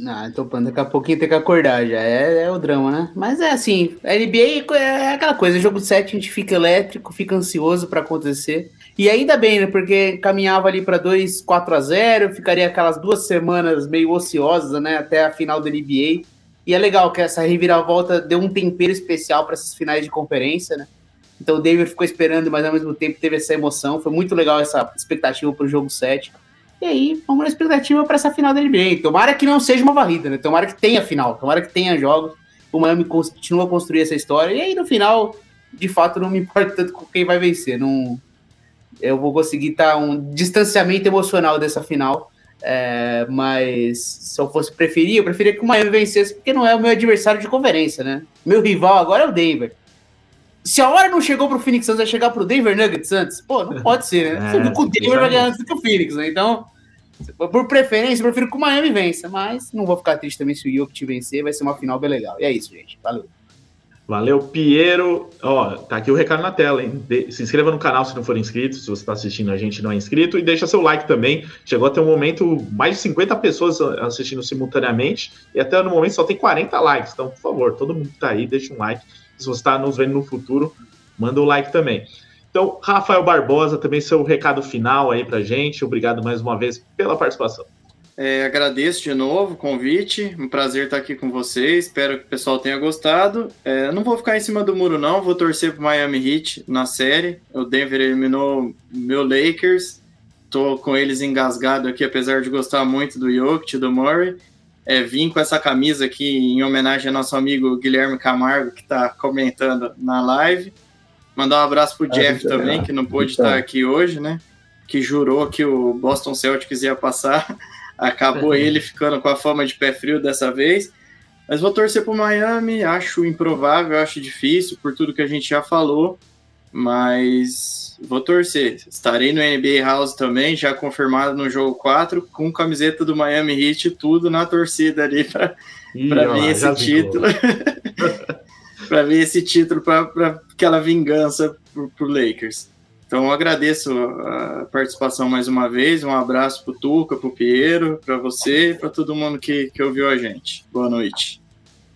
Não, falando, daqui a pouquinho tem que acordar já. É, é o drama, né? Mas é assim, NBA é aquela coisa, jogo 7 a gente fica elétrico, fica ansioso para acontecer. E ainda bem, né? Porque caminhava ali para 2, 4 a 0, ficaria aquelas duas semanas meio ociosas, né? Até a final da NBA. E é legal que essa reviravolta deu um tempero especial para essas finais de conferência, né? Então o Denver ficou esperando, mas ao mesmo tempo teve essa emoção. Foi muito legal essa expectativa para o jogo 7. E aí, vamos na expectativa para essa final da NBA. Tomara que não seja uma varrida, né? Tomara que tenha final, tomara que tenha jogos. O Miami continua a construir essa história. E aí, no final, de fato, não me importa tanto com quem vai vencer. Não, eu vou conseguir estar tá um distanciamento emocional dessa final. É, mas se eu fosse preferir, eu preferia que o Miami vencesse, porque não é o meu adversário de conferência, né? Meu rival agora é o Denver. Se a hora não chegou pro Phoenix Suns, vai chegar pro Denver Nuggets antes? Pô, não pode ser, né? É, o Denver vai ganhar antes do que o Phoenix, né? Então, por preferência, eu prefiro que o Miami vença, mas não vou ficar triste também se o Jokic vencer, vai ser uma final bem legal. E é isso, gente. Valeu. Valeu, Piero. Ó, tá aqui o recado na tela, hein? De se inscreva no canal se não for inscrito, se você está assistindo a gente não é inscrito, e deixa seu like também. Chegou até um momento, mais de 50 pessoas assistindo simultaneamente, e até no momento só tem 40 likes. Então, por favor, todo mundo que tá aí, deixa um like. Se você está nos vendo no futuro, manda o like também. Então, Rafael Barbosa, também seu recado final aí pra gente. Obrigado mais uma vez pela participação. É, agradeço de novo o convite, um prazer estar aqui com vocês. Espero que o pessoal tenha gostado. É, não vou ficar em cima do muro, não. Vou torcer pro Miami Heat na série. O Denver eliminou meu Lakers. Tô com eles engasgado aqui, apesar de gostar muito do Jokic, do Murray é, vim com essa camisa aqui em homenagem ao nosso amigo Guilherme Camargo, que está comentando na live. Mandar um abraço pro ah, Jeff também, que não pôde então. estar aqui hoje, né? Que jurou que o Boston Celtics ia passar. Acabou ele ficando com a fama de pé frio dessa vez. Mas vou torcer pro Miami, acho improvável, acho difícil, por tudo que a gente já falou. Mas vou torcer. Estarei no NBA House também, já confirmado no jogo 4, com camiseta do Miami Heat tudo na torcida ali para ver esse título. para ver esse título, para aquela vingança para o Lakers. Então agradeço a participação mais uma vez. Um abraço para o Tuca, para o Piero, para você e para todo mundo que, que ouviu a gente. Boa noite.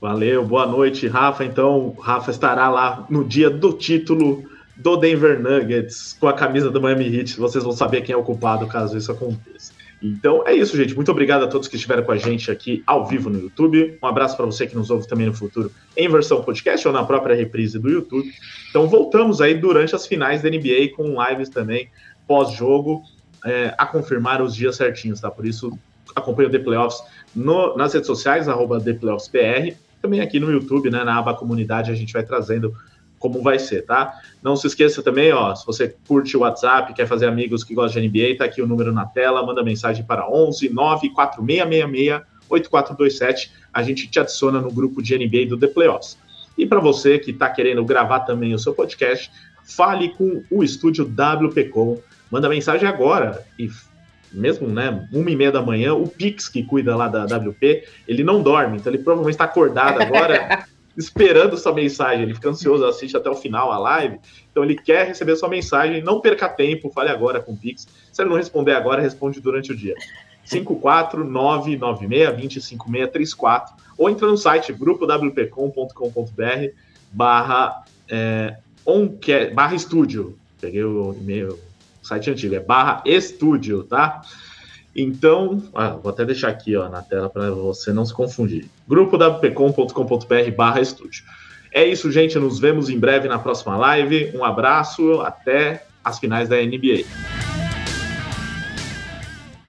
Valeu, boa noite, Rafa. Então, Rafa estará lá no dia do título do Denver Nuggets com a camisa do Miami Heat. Vocês vão saber quem é o culpado caso isso aconteça. Então é isso, gente. Muito obrigado a todos que estiveram com a gente aqui ao vivo no YouTube. Um abraço para você que nos ouve também no futuro em versão podcast ou na própria reprise do YouTube. Então voltamos aí durante as finais da NBA com lives também pós-jogo é, a confirmar os dias certinhos, tá? Por isso acompanhe o The Playoffs no, nas redes sociais, arroba ThePlayoffsPR, também aqui no YouTube, né? Na aba comunidade a gente vai trazendo como vai ser, tá? Não se esqueça também, ó, se você curte o WhatsApp, quer fazer amigos que gostam de NBA, tá aqui o número na tela, manda mensagem para 11 94666 8427, a gente te adiciona no grupo de NBA do The Playoffs. E para você que está querendo gravar também o seu podcast, fale com o estúdio WPcom, manda mensagem agora e mesmo, né, uma e meia da manhã, o Pix que cuida lá da WP, ele não dorme, então ele provavelmente está acordado agora esperando sua mensagem, ele fica ansioso, assiste até o final a live, então ele quer receber sua mensagem, não perca tempo, fale agora com o Pix. Se ele não responder agora, responde durante o dia. 54996-25634 ou entra no site grupowpcom.com.br barra, é, barra estúdio. Peguei o e-mail, site antigo, é barra estúdio, tá? Então, ah, vou até deixar aqui ó, na tela para você não se confundir. grupowpcom.com.br barra estúdio. É isso, gente. Nos vemos em breve na próxima live. Um abraço, até as finais da NBA.